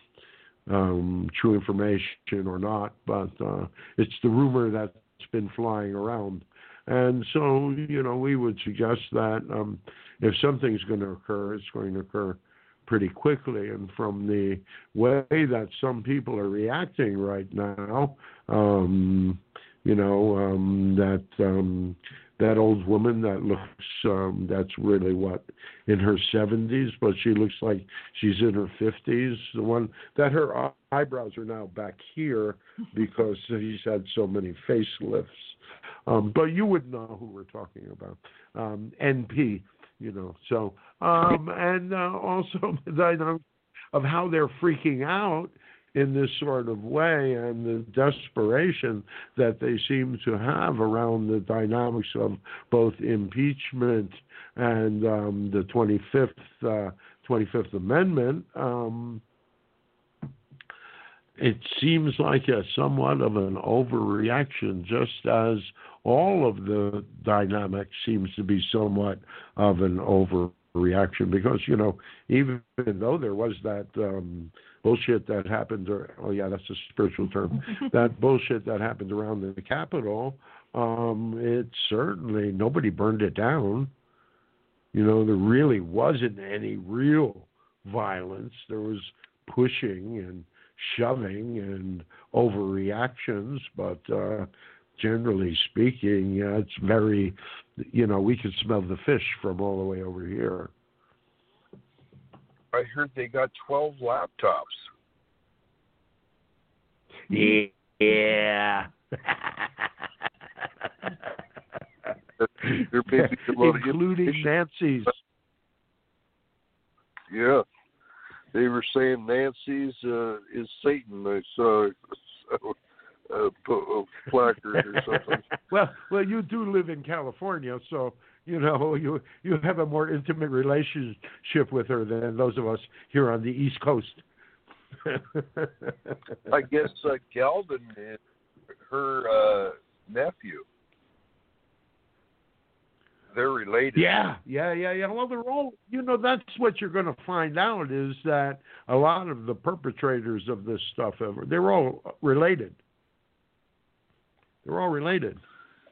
um, true information or not, but uh, it's the rumor that's been flying around. And so, you know, we would suggest that um, if something's going to occur, it's going to occur pretty quickly. And from the way that some people are reacting right now, um, you know, um, that um, that old woman that looks um, that's really what in her 70s, but she looks like she's in her 50s. The one that her eyebrows are now back here (laughs) because she's had so many facelifts. Um, but you would know who we're talking about. Um, NP you know. So um, and uh, also (laughs) the dynamics of how they're freaking out in this sort of way and the desperation that they seem to have around the dynamics of both impeachment and um, the 25th uh, 25th Amendment. Um, it seems like a somewhat of an overreaction, just as all of the dynamic seems to be somewhat of an overreaction. Because you know, even though there was that um, bullshit that happened, or, oh yeah, that's a spiritual term, (laughs) that bullshit that happened around the Capitol, um, it certainly nobody burned it down. You know, there really wasn't any real violence. There was pushing and shoving and overreactions, but uh, generally speaking, uh, it's very, you know, we can smell the fish from all the way over here. I heard they got 12 laptops. Yeah. (laughs) (laughs) Including Nancy's. Yeah they were saying Nancy's uh, is Satan. I saw a, a, a placard or something. (laughs) well, well, you do live in California, so you know you you have a more intimate relationship with her than those of us here on the East Coast. (laughs) I guess uh, Gavin is her uh, nephew they're related. Yeah, yeah, yeah, yeah. Well, they're all, you know, that's what you're going to find out is that a lot of the perpetrators of this stuff, ever they're all related. They're all related.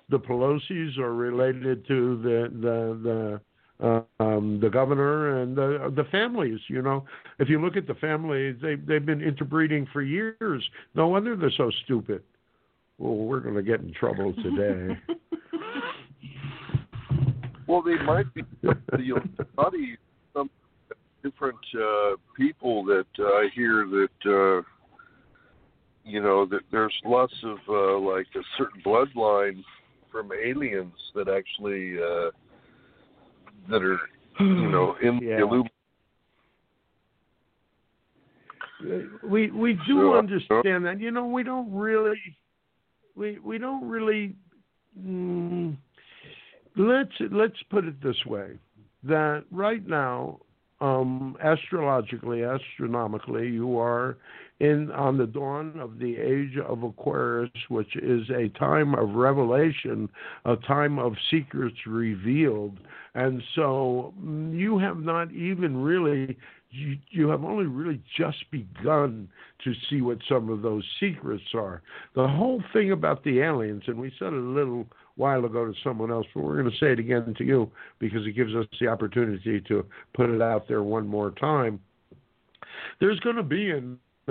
The Pelosi's are related to the the the. Uh, um, the governor and the the families. You know, if you look at the families, they they've been interbreeding for years. No wonder they're so stupid. Well, we're going to get in trouble today. (laughs) Well, they might be. You'll study some different uh, people that uh, I hear that uh, you know that there's lots of uh, like a certain bloodline from aliens that actually uh, that are you know (sighs) in yeah. the Illuminati. We we do understand that. You know, we don't really we we don't really. Mm, let's let's put it this way: that right now, um, astrologically, astronomically, you are in on the dawn of the age of Aquarius, which is a time of revelation, a time of secrets revealed, and so mm, you have not even really you, you have only really just begun to see what some of those secrets are. The whole thing about the aliens, and we said a little while ago to someone else, but we're going to say it again to you because it gives us the opportunity to put it out there one more time. There's going to be a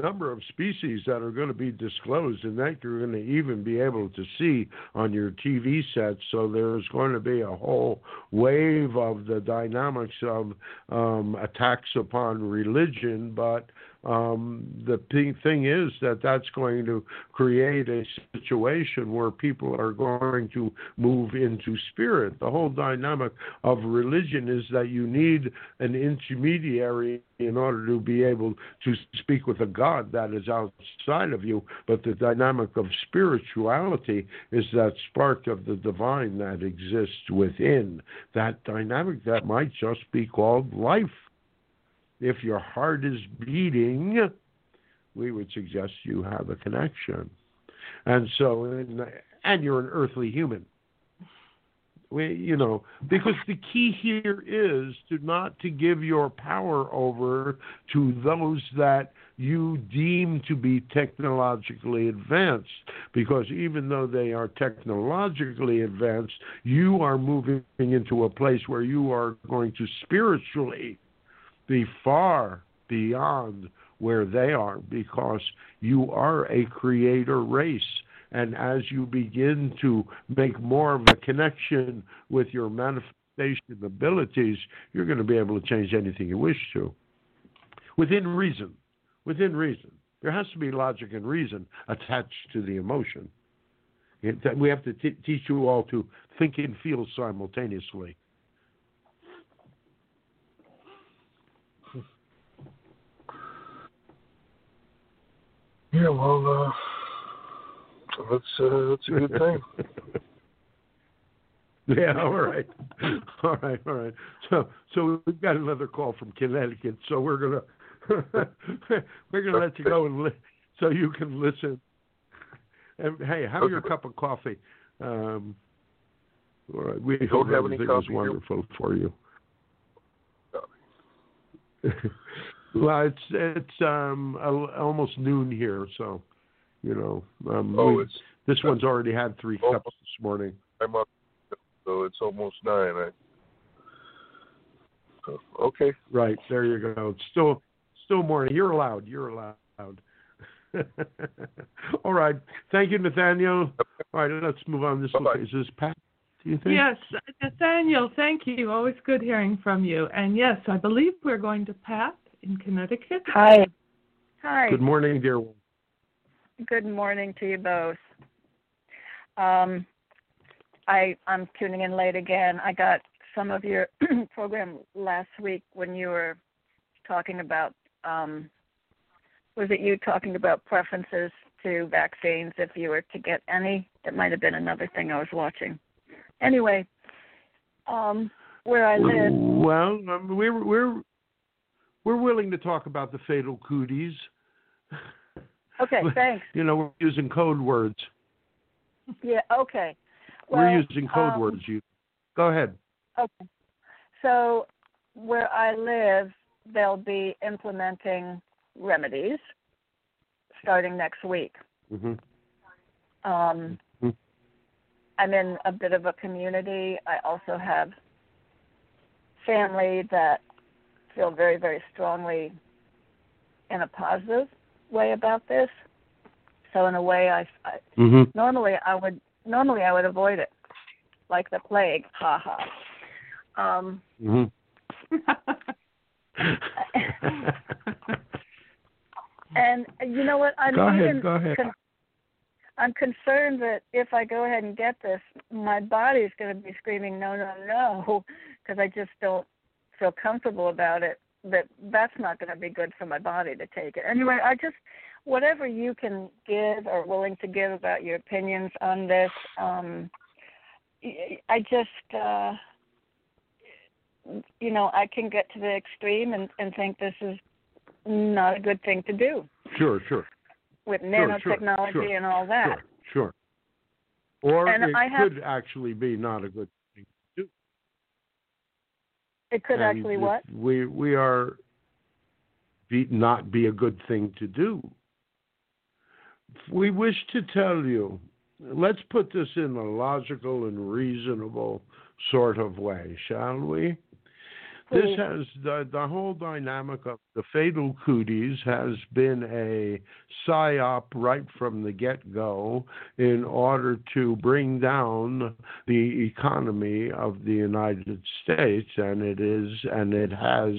number of species that are going to be disclosed and that you're going to even be able to see on your TV sets. So there's going to be a whole wave of the dynamics of um, attacks upon religion, but um, the thing is that that's going to create a situation where people are going to move into spirit. The whole dynamic of religion is that you need an intermediary in order to be able to speak with a God that is outside of you. But the dynamic of spirituality is that spark of the divine that exists within. That dynamic that might just be called life if your heart is beating, we would suggest you have a connection. And so, and you're an earthly human. We, you know, because the key here is to not to give your power over to those that you deem to be technologically advanced. Because even though they are technologically advanced, you are moving into a place where you are going to spiritually be far beyond where they are because you are a creator race. And as you begin to make more of a connection with your manifestation abilities, you're going to be able to change anything you wish to within reason. Within reason. There has to be logic and reason attached to the emotion. We have to t- teach you all to think and feel simultaneously. Yeah, well, uh, that's uh, that's a good thing. (laughs) yeah, all right, (laughs) all right, all right. So, so we've got another call from Connecticut. So we're gonna (laughs) we're gonna let you go and li- so you can listen. And hey, have your cup of coffee. Um, all right, we any coffee. was wonderful here. for you. Well, it's it's um almost noon here, so you know. Um, oh, we, it's, this one's already had three cups this morning. I'm up, so it's almost nine. I, so, okay. Right there, you go. It's still still morning. You're allowed. You're allowed. (laughs) All right. Thank you, Nathaniel. All right, let's move on. This Bye-bye. is this Pat. Do you think? Yes, Nathaniel. Thank you. Always good hearing from you. And yes, I believe we're going to Pat in Connecticut. Hi. Hi. Good morning, dear one. Good morning to you both. Um, I I'm tuning in late again. I got some of your (clears throat) program last week when you were talking about um, was it you talking about preferences to vaccines if you were to get any? It might have been another thing I was watching. Anyway, um, where I live. Well, um, we're we're we're willing to talk about the fatal cooties. Okay, (laughs) thanks. you know, we're using code words. Yeah, okay. Well, we're using code um, words. You go ahead. Okay. So where I live, they'll be implementing remedies starting next week. Mm-hmm. Um, mm-hmm. I'm in a bit of a community. I also have family that feel very, very strongly in a positive way about this. So in a way, I, I mm-hmm. normally I would normally I would avoid it, like the plague. Ha ha. Um, mm-hmm. (laughs) and you know what? I'm go even ahead. Go ahead. Con- I'm concerned that if I go ahead and get this, my body is going to be screaming no, no, no, because I just don't feel comfortable about it that that's not going to be good for my body to take it. Anyway i just whatever you can give or willing to give about your opinions on this um i just uh you know i can get to the extreme and and think this is not a good thing to do. Sure sure. With nanotechnology sure, sure, and all that. Sure sure. Or and it I could have, actually be not a good it could and actually what? We we are be, not be a good thing to do. We wish to tell you. Let's put this in a logical and reasonable sort of way, shall we? This has the, the whole dynamic of the fatal cooties has been a psyop right from the get go in order to bring down the economy of the United States, and it is and it has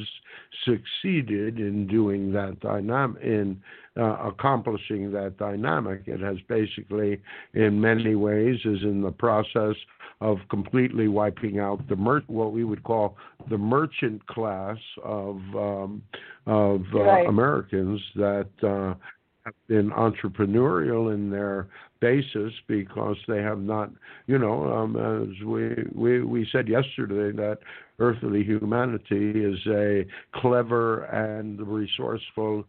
succeeded in doing that dynamic in uh, accomplishing that dynamic. It has basically, in many ways, is in the process of completely wiping out the mer- what we would call the merchant class of um, of uh, right. Americans that uh, have been entrepreneurial in their basis because they have not, you know, um, as we, we we said yesterday that earthly humanity is a clever and resourceful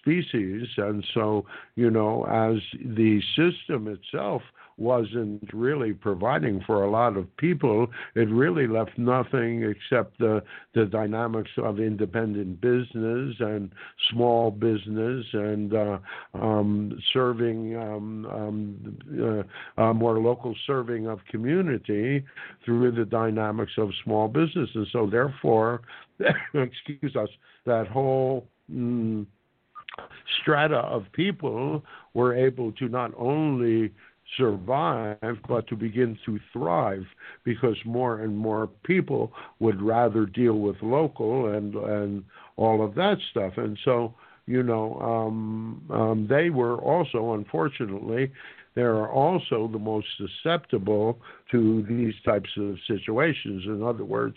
species, and so you know, as the system itself wasn't really providing for a lot of people. It really left nothing except the the dynamics of independent business and small business and uh, um, serving um, um, uh, more local serving of community through the dynamics of small business. And so, therefore, (coughs) excuse us, that whole. Mm, strata of people were able to not only survive, but to begin to thrive because more and more people would rather deal with local and and all of that stuff. And so, you know, um, um, they were also, unfortunately, they are also the most susceptible to these types of situations. In other words,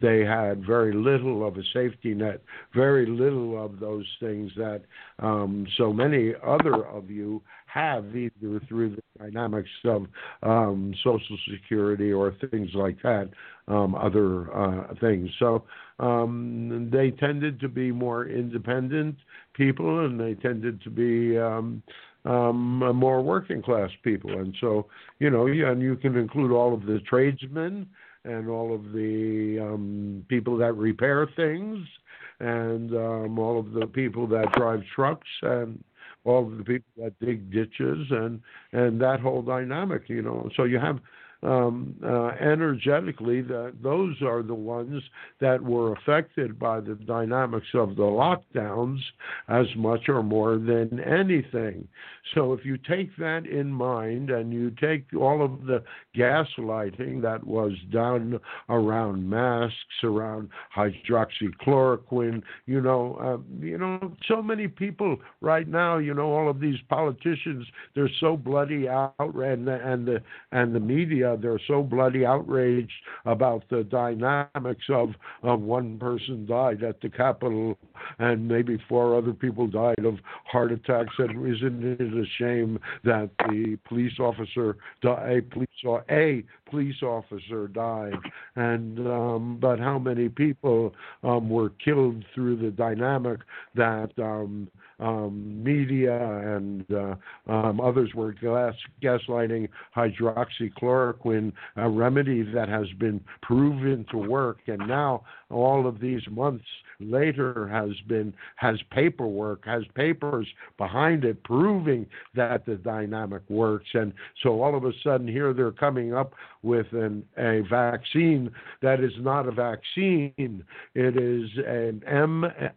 they had very little of a safety net, very little of those things that um, so many other of you have either through the dynamics of um, Social Security or things like that, um, other uh, things. So um, they tended to be more independent people, and they tended to be um, um, more working class people. And so, you know, and you can include all of the tradesmen and all of the um, people that repair things and um, all of the people that drive trucks and all of the people that dig ditches and and that whole dynamic you know so you have um, uh, energetically, that those are the ones that were affected by the dynamics of the lockdowns as much or more than anything. So if you take that in mind and you take all of the gaslighting that was done around masks, around hydroxychloroquine, you know, uh, you know, so many people right now, you know, all of these politicians, they're so bloody out, and the, and the and the media they're so bloody outraged about the dynamics of of one person died at the Capitol and maybe four other people died of heart attacks. And isn't it a shame that the police officer, a police a police officer died? And um, but how many people um, were killed through the dynamic that um, um, media and uh, um, others were gas, gaslighting hydroxychloroquine, a remedy that has been proven to work, and now all of these months later has been has paperwork has papers behind it proving that the dynamic works and so all of a sudden here they're coming up with an a vaccine that is not a vaccine it is an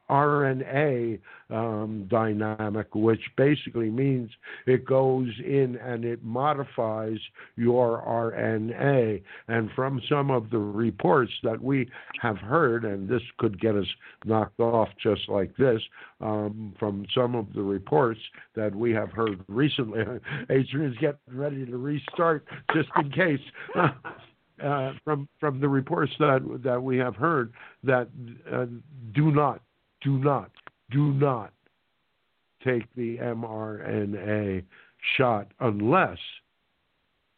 mRNA um, dynamic which basically means it goes in and it modifies your RNA and from some of the reports that we have heard and this could get us knocked off just like this um, from some of the reports that we have heard recently. (laughs) Adrian's getting ready to restart just in case. (laughs) Uh, from from the reports that that we have heard that uh, do not do not do not take the mRNA shot unless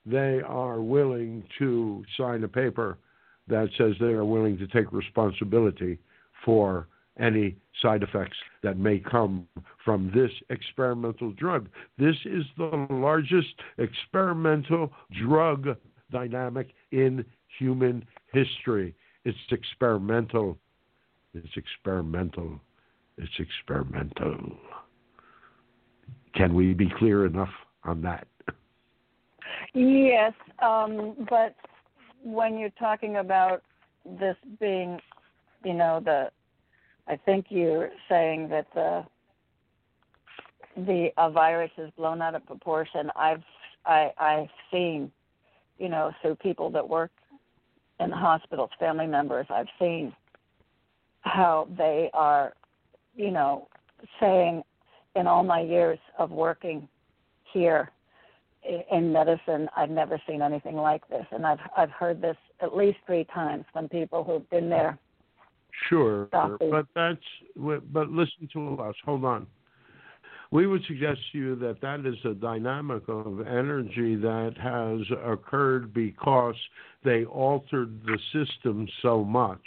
they are willing to sign a paper that says they are willing to take responsibility for any side effects that may come from this experimental drug. This is the largest experimental drug dynamic in human history. It's experimental. It's experimental. It's experimental. Can we be clear enough on that? Yes, um, but when you're talking about this being you know the I think you're saying that the the a virus is blown out of proportion. I've I I've seen, you know, through people that work in the hospitals, family members, I've seen how they are, you know, saying in all my years of working here in medicine, I've never seen anything like this, and I've I've heard this at least three times from people who've been there Sure, but that's but listen to us. Hold on. We would suggest to you that that is a dynamic of energy that has occurred because they altered the system so much.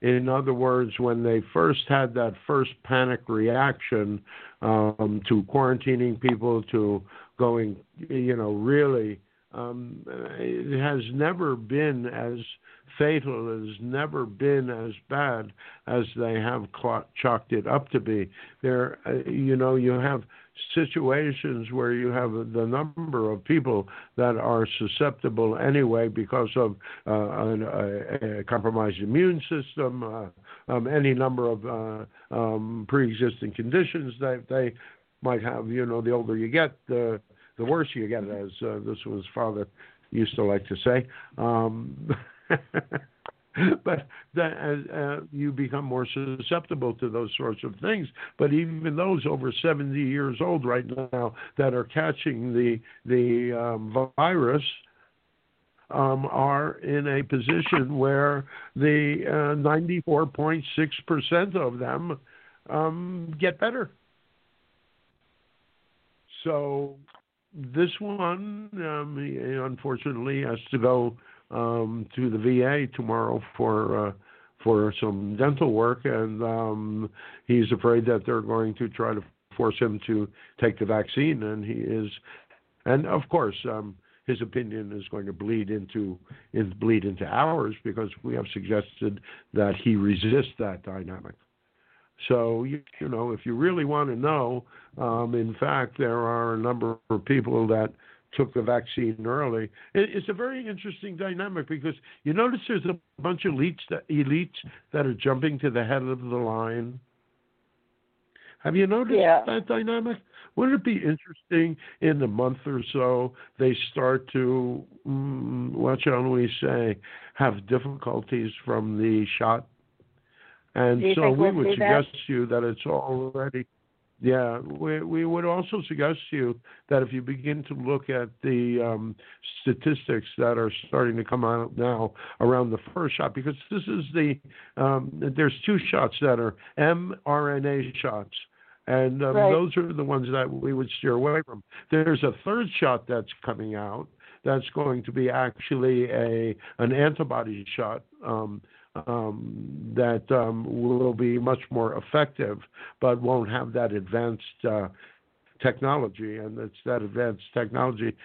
In other words, when they first had that first panic reaction um, to quarantining people, to going, you know, really, um, it has never been as fatal, has never been as bad as they have chalked it up to be. There, uh, you know, you have situations where you have the number of people that are susceptible anyway because of uh, a, a, compromised immune system, uh, um, any number of uh, um, pre-existing conditions that they might have. You know, the older you get, the the worse you get, as uh, this was father used to like to say. Um, (laughs) (laughs) but that uh, uh, you become more susceptible to those sorts of things. But even those over 70 years old right now that are catching the the um, virus um, are in a position where the uh, 94.6% of them um, get better. So this one, um, unfortunately, has to go um, to the VA tomorrow for uh, for some dental work, and um, he's afraid that they're going to try to force him to take the vaccine, and he is, and of course. Um, his opinion is going to bleed into bleed into ours because we have suggested that he resist that dynamic. So you, you know, if you really want to know, um, in fact, there are a number of people that took the vaccine early. It's a very interesting dynamic because you notice there's a bunch of elites that, elites that are jumping to the head of the line. Have you noticed yeah. that dynamic? Wouldn't it be interesting in a month or so they start to, mm, what shall we say, have difficulties from the shot? And so we would suggest that? to you that it's already yeah, we we would also suggest to you that if you begin to look at the um, statistics that are starting to come out now around the first shot, because this is the um, there's two shots that are mRNA shots, and um, right. those are the ones that we would steer away from. There's a third shot that's coming out that's going to be actually a an antibody shot. Um, um, that um, will be much more effective, but won't have that advanced uh, technology. And it's that advanced technology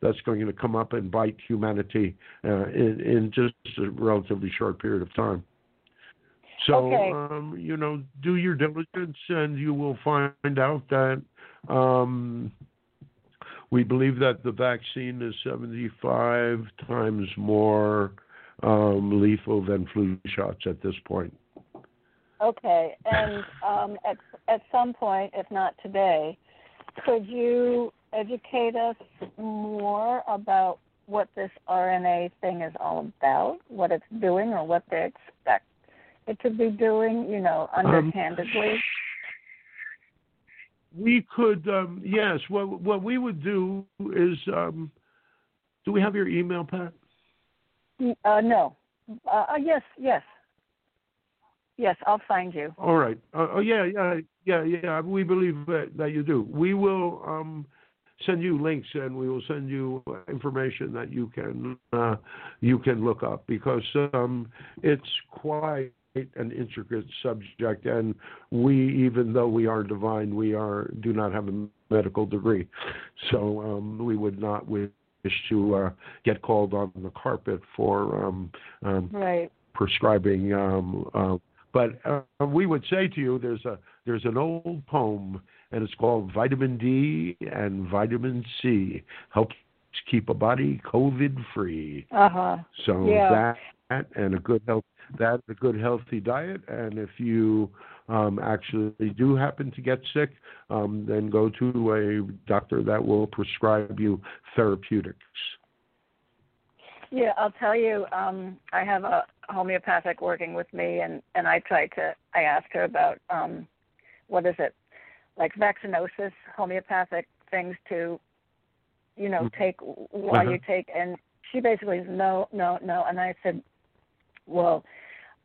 that's going to come up and bite humanity uh, in, in just a relatively short period of time. So, okay. um, you know, do your diligence and you will find out that um, we believe that the vaccine is 75 times more um, lethal than flu shots at this point. Okay, and um, at at some point, if not today, could you educate us more about what this RNA thing is all about, what it's doing, or what they expect it to be doing? You know, Um, underhandedly. we could, um, yes. What what we would do is, um, do we have your email, Pat? Uh, no. Uh, uh, yes, yes. Yes, I'll find you. All right. Uh, oh yeah, yeah, yeah, yeah. We believe that, that you do. We will um, send you links and we will send you information that you can uh, you can look up because um, it's quite an intricate subject, and we, even though we are divine, we are do not have a medical degree, so um, we would not wish to uh, get called on the carpet for um, um, Right. prescribing. Um, uh, but uh, we would say to you, there's a there's an old poem, and it's called Vitamin D and Vitamin C helps keep a body COVID free. Uh huh. So Yeah. that and a good health that a good healthy diet, and if you um, actually do happen to get sick, um, then go to a doctor that will prescribe you therapeutics. Yeah, I'll tell you. Um, I have a homeopathic working with me, and and I tried to. I asked her about um, what is it, like vaccinosis, homeopathic things to, you know, Mhm. take while Uh-huh. you take, and she basically said no, no, no, and I said, well,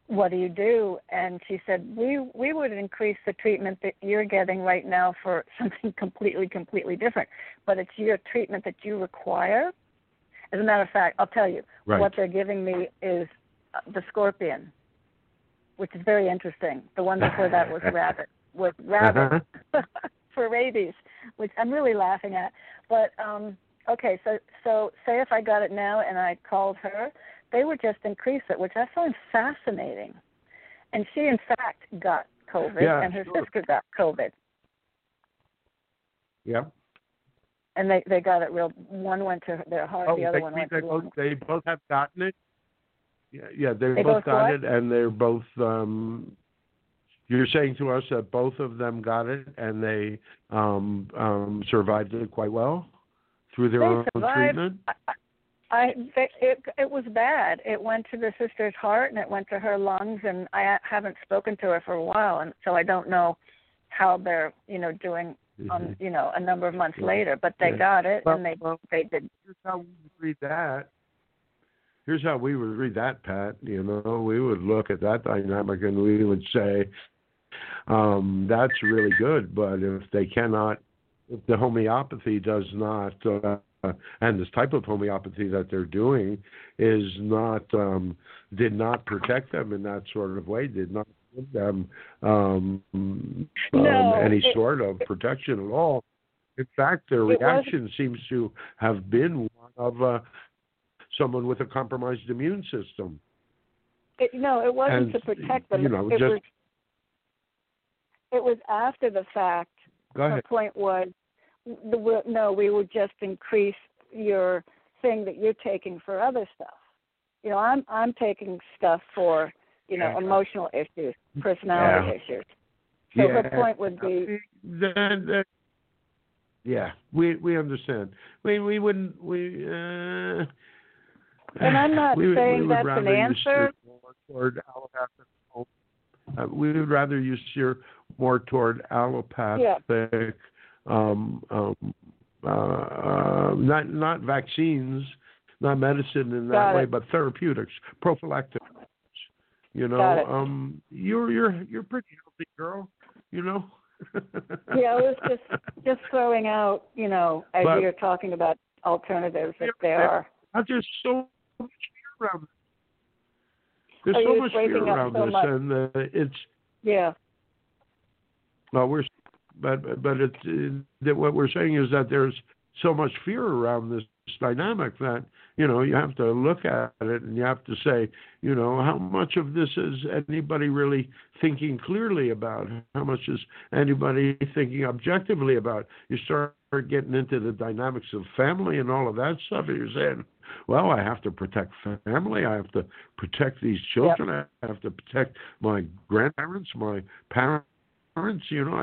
what do you do? And she said, we we would increase the treatment that you're getting right now for (laughs) something completely completely different, but it's your treatment that you require. As a matter of fact, I'll tell you Right. what they're giving me is uh, the scorpion, which is very interesting. The one before that was rabbit, was (laughs) rabbit Uh-huh. (laughs) for rabies, which I'm really laughing at. But um okay, so so say if I got it now and I called her, they would just increase it, which I find fascinating. And she in fact got COVID Yeah, and her sure. sister got COVID. Yeah. And they they got it real one went to their heart, Oh, the other they, one went they to both, they both have gotten it. Yeah, yeah, they, They both both got what? it, and they're both. um You're saying to us that both of them got it, and they um um survived it quite well through their They own survived. treatment. I they, it it was bad. It went to the sister's heart and it went to her lungs, and I haven't spoken to her for a while, and so I don't know how they're you know doing on you know a number of months Yeah. later. But they Yeah. got it Well, and they well, they did. here's how we would read that. Here's how we would read that, Pat. You know, we would look at that dynamic and we would say, um, that's really good, but if they cannot, if the homeopathy does not, uh, and this type of homeopathy that they're doing is not, um, did not protect them in that sort of way, did not give them um, um, No, any it- sort of protection at all. In fact, their reaction seems to have been one of uh, someone with a compromised immune system. It, no, it wasn't And, to protect them. you know, it just- was it was after the fact. Go ahead. point was, the, we- no, we would just increase your thing that you're taking for other stuff. You know, I'm I'm taking stuff for you know Yeah. emotional issues, personality Yeah. issues. So her point would be, Then, then, yeah, we we understand. We we wouldn't we. Uh, And I'm not we, saying we that's an answer. toward allopathic. Uh, we would rather you steer more toward allopathic, um, um, uh, uh, not not vaccines, not medicine in that way, but therapeutics, prophylactic. You know, um, you're you're you're pretty healthy girl. You know. yeah, I was (laughs) just just throwing out, you know, as But- you're talking about alternatives if Yeah, there are. There's so much fear around this. There's Oh, so much fear around so this, much. and uh, it's Yeah. well, we're but but uh, that what we're saying is that there's so much fear around this dynamic that you know you have to look at it and you have to say you know how much of this is anybody really thinking clearly about? How much is anybody thinking objectively about? You start getting into the dynamics of family and all of that stuff and you're saying well i have to protect family. I have to protect these children. I have to protect my grandparents my parents parents, you know,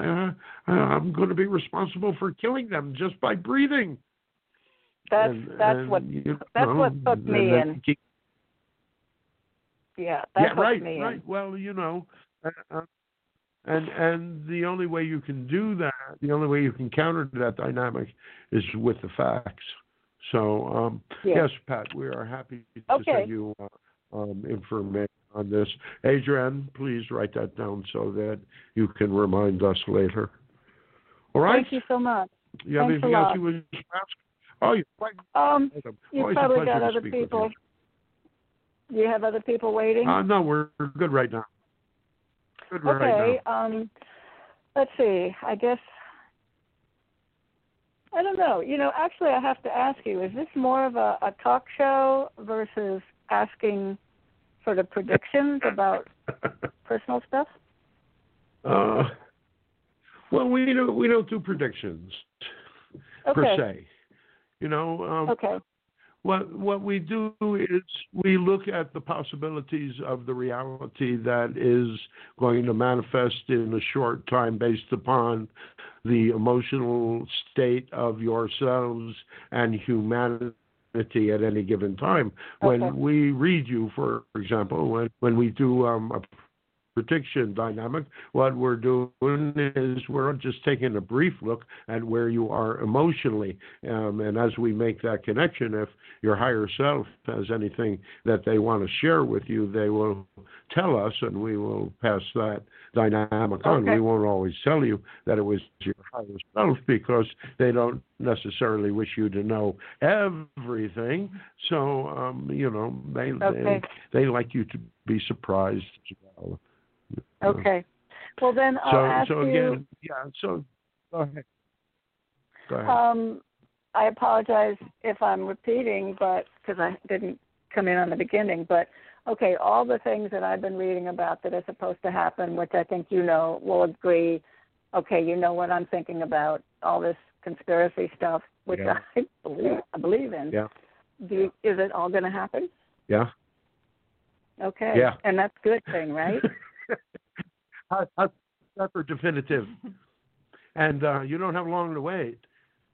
I, I, I'm going to be responsible for killing them just by breathing. That's And- that's and, what you that's know, what and me in. keep- yeah, that yeah, right, me right. in. Well, you know, uh, uh, and and the only way you can do that, the only way you can counter that dynamic, is with the facts. So, um, Yeah. yes, Pat, we are happy to Okay. send you uh, um, information on this. Adrienne, please write that down so that you can remind us later. All right. Thank you so much. You have Thanks anything else you would ask? Oh, you're quite Um, you Always probably got other people. Do you have other people waiting? You. Uh, no, we're good right now. Good right okay. Um, let's see. I guess I don't know. You know, actually, I have to ask you: Is this more of a, a talk show versus asking sort of predictions about (laughs) personal stuff? uh, well, we don't we don't do predictions Okay. per se. You know, um, Okay. What what we do is we look at the possibilities of the reality that is going to manifest in a short time based upon the emotional state of yourselves and humanity at any given time. When Okay. we read you, for example, when when we do um, a prediction dynamic, what we're doing is we're just taking a brief look at where you are emotionally. Um, and as we make that connection, if your higher self has anything that they want to share with you, they will tell us and we will pass that dynamic on. We won't always tell you that it was your higher self because they don't necessarily wish you to know everything. So, um, you know, they, okay. they, they like you to be surprised as well. Okay. Well, then I'll so, ask so you. yeah. So go ahead. Go ahead. Um, I apologize if I'm repeating, but because I didn't come in on the beginning. But okay, all the things that I've been reading about that are supposed to happen, which I think you know, will agree. Okay, you know what I'm thinking about. All this conspiracy stuff, which Yeah. (laughs) I believe I believe in. Yeah. Do you, is it all going to happen? yeah. Okay. Yeah. And that's a good thing, right? (laughs) That's for definitive. (laughs) And uh, you don't have long to wait.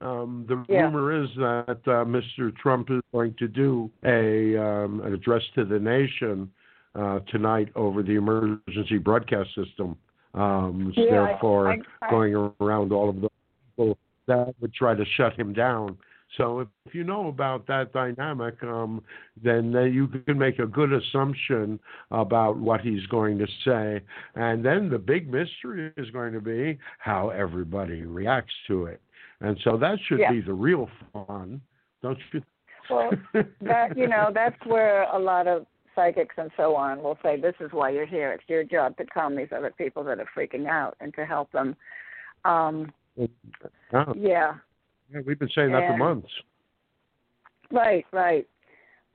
Um, the Yeah. rumor is that uh, Mr. Trump is going to do a um, an address to the nation uh, tonight over the emergency broadcast system. Um, Yeah, I- therefore, I- I- going around all of the people that would try to shut him down. So if, if you know about that dynamic, um, then you can make a good assumption about what he's going to say. And then the big mystery is going to be how everybody reacts to it. And so that should Yeah. be the real fun, don't you? Well, (laughs) that you know, that's where a lot of psychics and so on will say, "This is why you're here. It's your job to calm these other people that are freaking out and to help them." Um, Yeah, yeah, we've been saying that for months. right, right.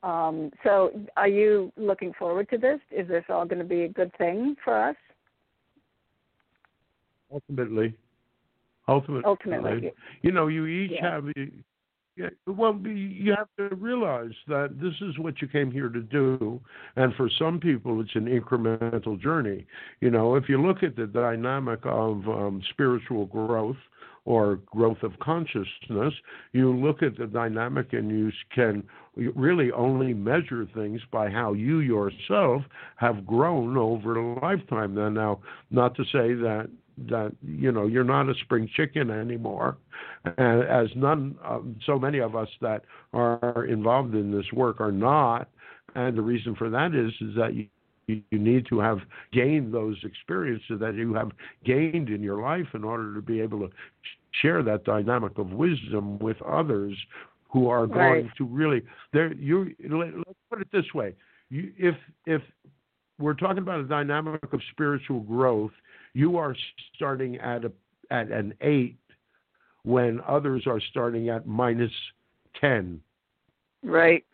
Um, so, are you looking forward to this? Is this all going to be a good thing for us? Ultimately, ultimately, Ultimately, you know, you each Yeah. have. Yeah, well, you have to realize that this is what you came here to do, and for some people, it's an incremental journey. You know, if you look at the dynamic of um, spiritual growth or growth of consciousness, you look at the dynamic and you can really only measure things by how you yourself have grown over a lifetime. Then, now, not to say that that you know you're not a spring chicken anymore and as none um, so many of us that are involved in this work are not and the reason for that is is that you you need to have gained those experiences that you have gained in your life in order to be able to share that dynamic of wisdom with others who are going Right. to really there you let, let's put it this way you if if we're talking about a dynamic of spiritual growth you are starting at a at an eight when others are starting at minus ten. right.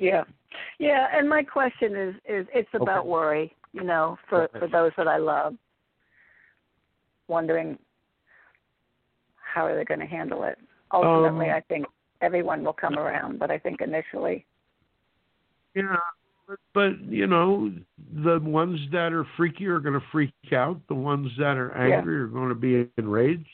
Yeah, yeah. And my question is, is it's about Okay. worry. You know, for for those that I love, wondering how are they going to handle it. Ultimately, Um, I think everyone will come around, but I think initially, Yeah, but, you know, the ones that are freaky are going to freak out. The ones that are Yeah. angry are going to be enraged.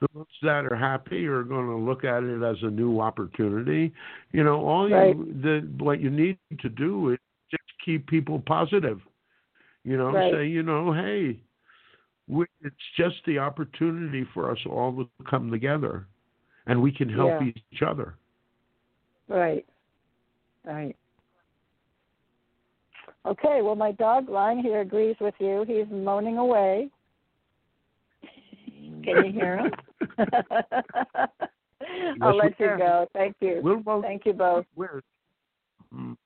The ones that are happy are going to look at it as a new opportunity. You know, all Right. you the what you need to do is just keep people positive. You know, Right. say, you know, hey, we, it's just the opportunity for us all to come together, and we can help Yeah. each other. right, right. Okay, well, my dog lying here agrees with you. He's moaning away. Can you hear him? (laughs) I'll we let you can. go. Thank you. We'll vote. Thank you both. Where? Mm.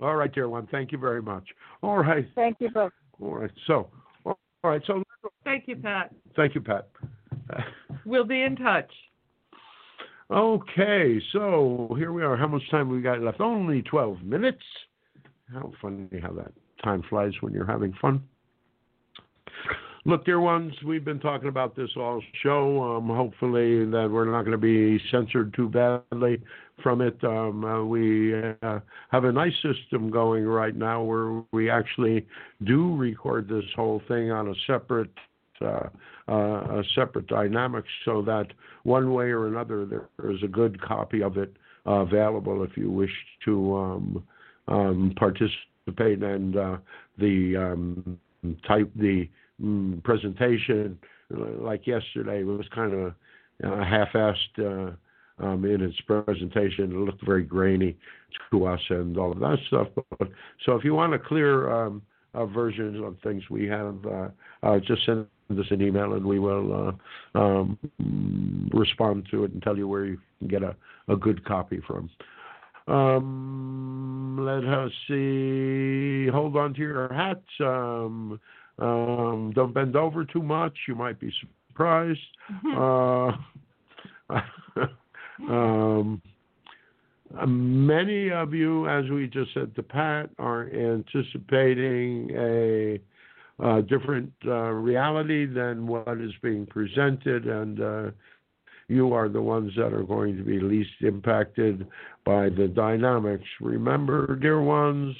All right, dear one. Thank you very much. All right. Thank you both. All right. So, all right. So, Thank you, Pat. thank you, Pat. We'll be in touch. Okay. So here we are. How much time we got left? Only twelve minutes. How funny how that time flies when you're having fun. Look, dear ones, we've been talking about this all show. Um, hopefully, that we're not going to be censored too badly from it. Um, uh, we uh, have a nice system going right now where we actually do record this whole thing on a separate. Uh, uh, a separate dynamic so that one way or another there is a good copy of it available if you wish to um, um, participate and uh, the um, type the mm, presentation like yesterday was kind of uh, half-assed uh, um, in its presentation. It looked very grainy to us and all of that stuff. But, so if you want a clear um, uh, version of things we have, uh, uh, just send us an email and we will uh, um, respond to it and tell you where you can get a, a good copy from. Um, let us see. Hold on to your hats. Um, um, don't bend over too much. You might be surprised. uh, (laughs) um, many of you, as we just said to Pat, are anticipating a, a different uh, reality than what is being presented, and uh, you are the ones that are going to be least impacted by the dynamics. Remember, dear ones,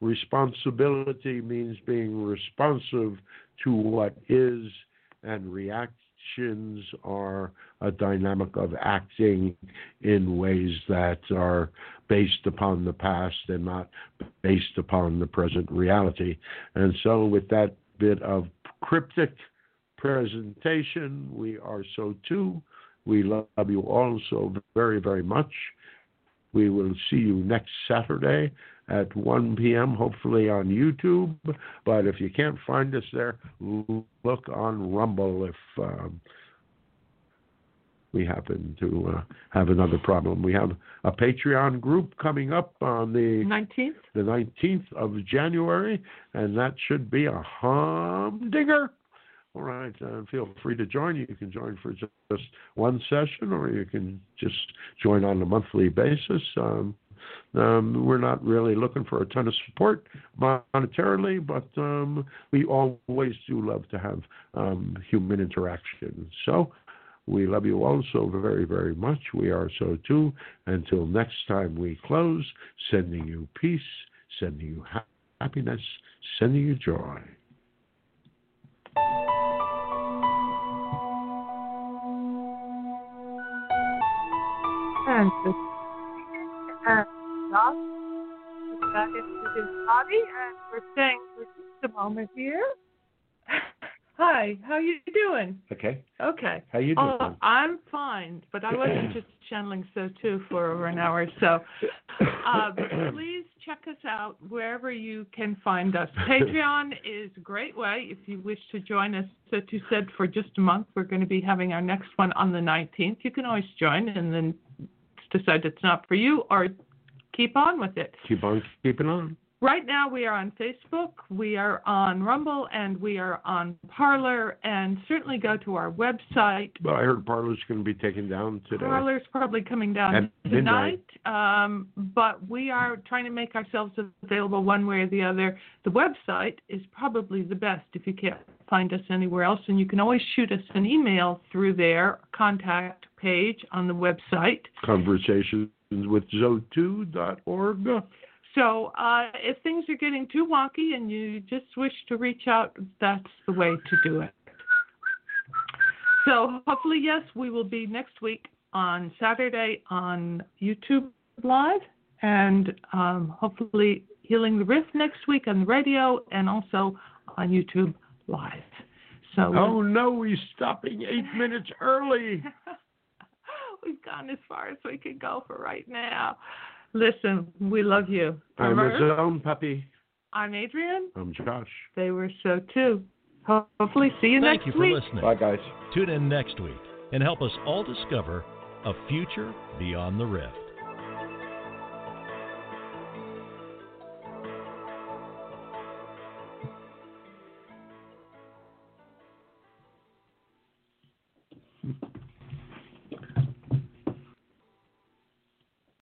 responsibility means being responsive to what is, and reactions are a dynamic of acting in ways that are based upon the past and not based upon the present reality. And so, with that bit of cryptic presentation, we are so too. We love you all so very, very much. We will see you next Saturday at 1 p.m., hopefully on YouTube. But if you can't find us there, look on Rumble if um, we happen to uh, have another problem. We have a Patreon group coming up on the 19th, the 19th of January, and that should be a humdinger. All right, uh, feel free to join. You can join for just one session, or you can just join on a monthly basis. Um, um, we're not really looking for a ton of support monetarily, but um, we always do love to have um, human interaction. So we love you all so very, very much. We are Sotu. Until next time we close, sending you peace, sending you happiness, sending you joy. And the and God got into his body, and we're staying for just a moment here. (laughs) Hi, how you doing? Okay. Okay. How you doing? Uh, I'm fine, but I wasn't (clears throat) just channeling so too for over an hour. So (clears throat) uh, please check us out wherever you can find us. (clears throat) Patreon is a great way if you wish to join us. So you said for just a month we're going to be having our next one on the 19th. You can always join and then decide it's not for you or keep on with it. Keep on keeping on. Right now, we are on Facebook, we are on Rumble, and we are on Parler. And certainly go to our website. But I heard Parler's going to be taken down today. Parler's probably coming down At tonight. Um, but we are trying to make ourselves available one way or the other. The website is probably the best if you can't find us anywhere else. And you can always shoot us an email through their contact page on the website. Conversations with Sotu.org. So uh, if things are getting too wonky and you just wish to reach out, that's the way to do it. So hopefully, yes, we will be next week on Saturday on YouTube Live, and um, hopefully Healing the Rift next week on the radio and also on YouTube Live. So oh no, he's stopping eight minutes early. (laughs) We've gone as far as we can go for right now. Listen, we love you. I'm his puppy. I'm Adrian. I'm Josh. They were so too. Hopefully, see you Thank next week. Thank you for week. listening. Bye, guys. Tune in next week and help us all discover a future beyond the rift.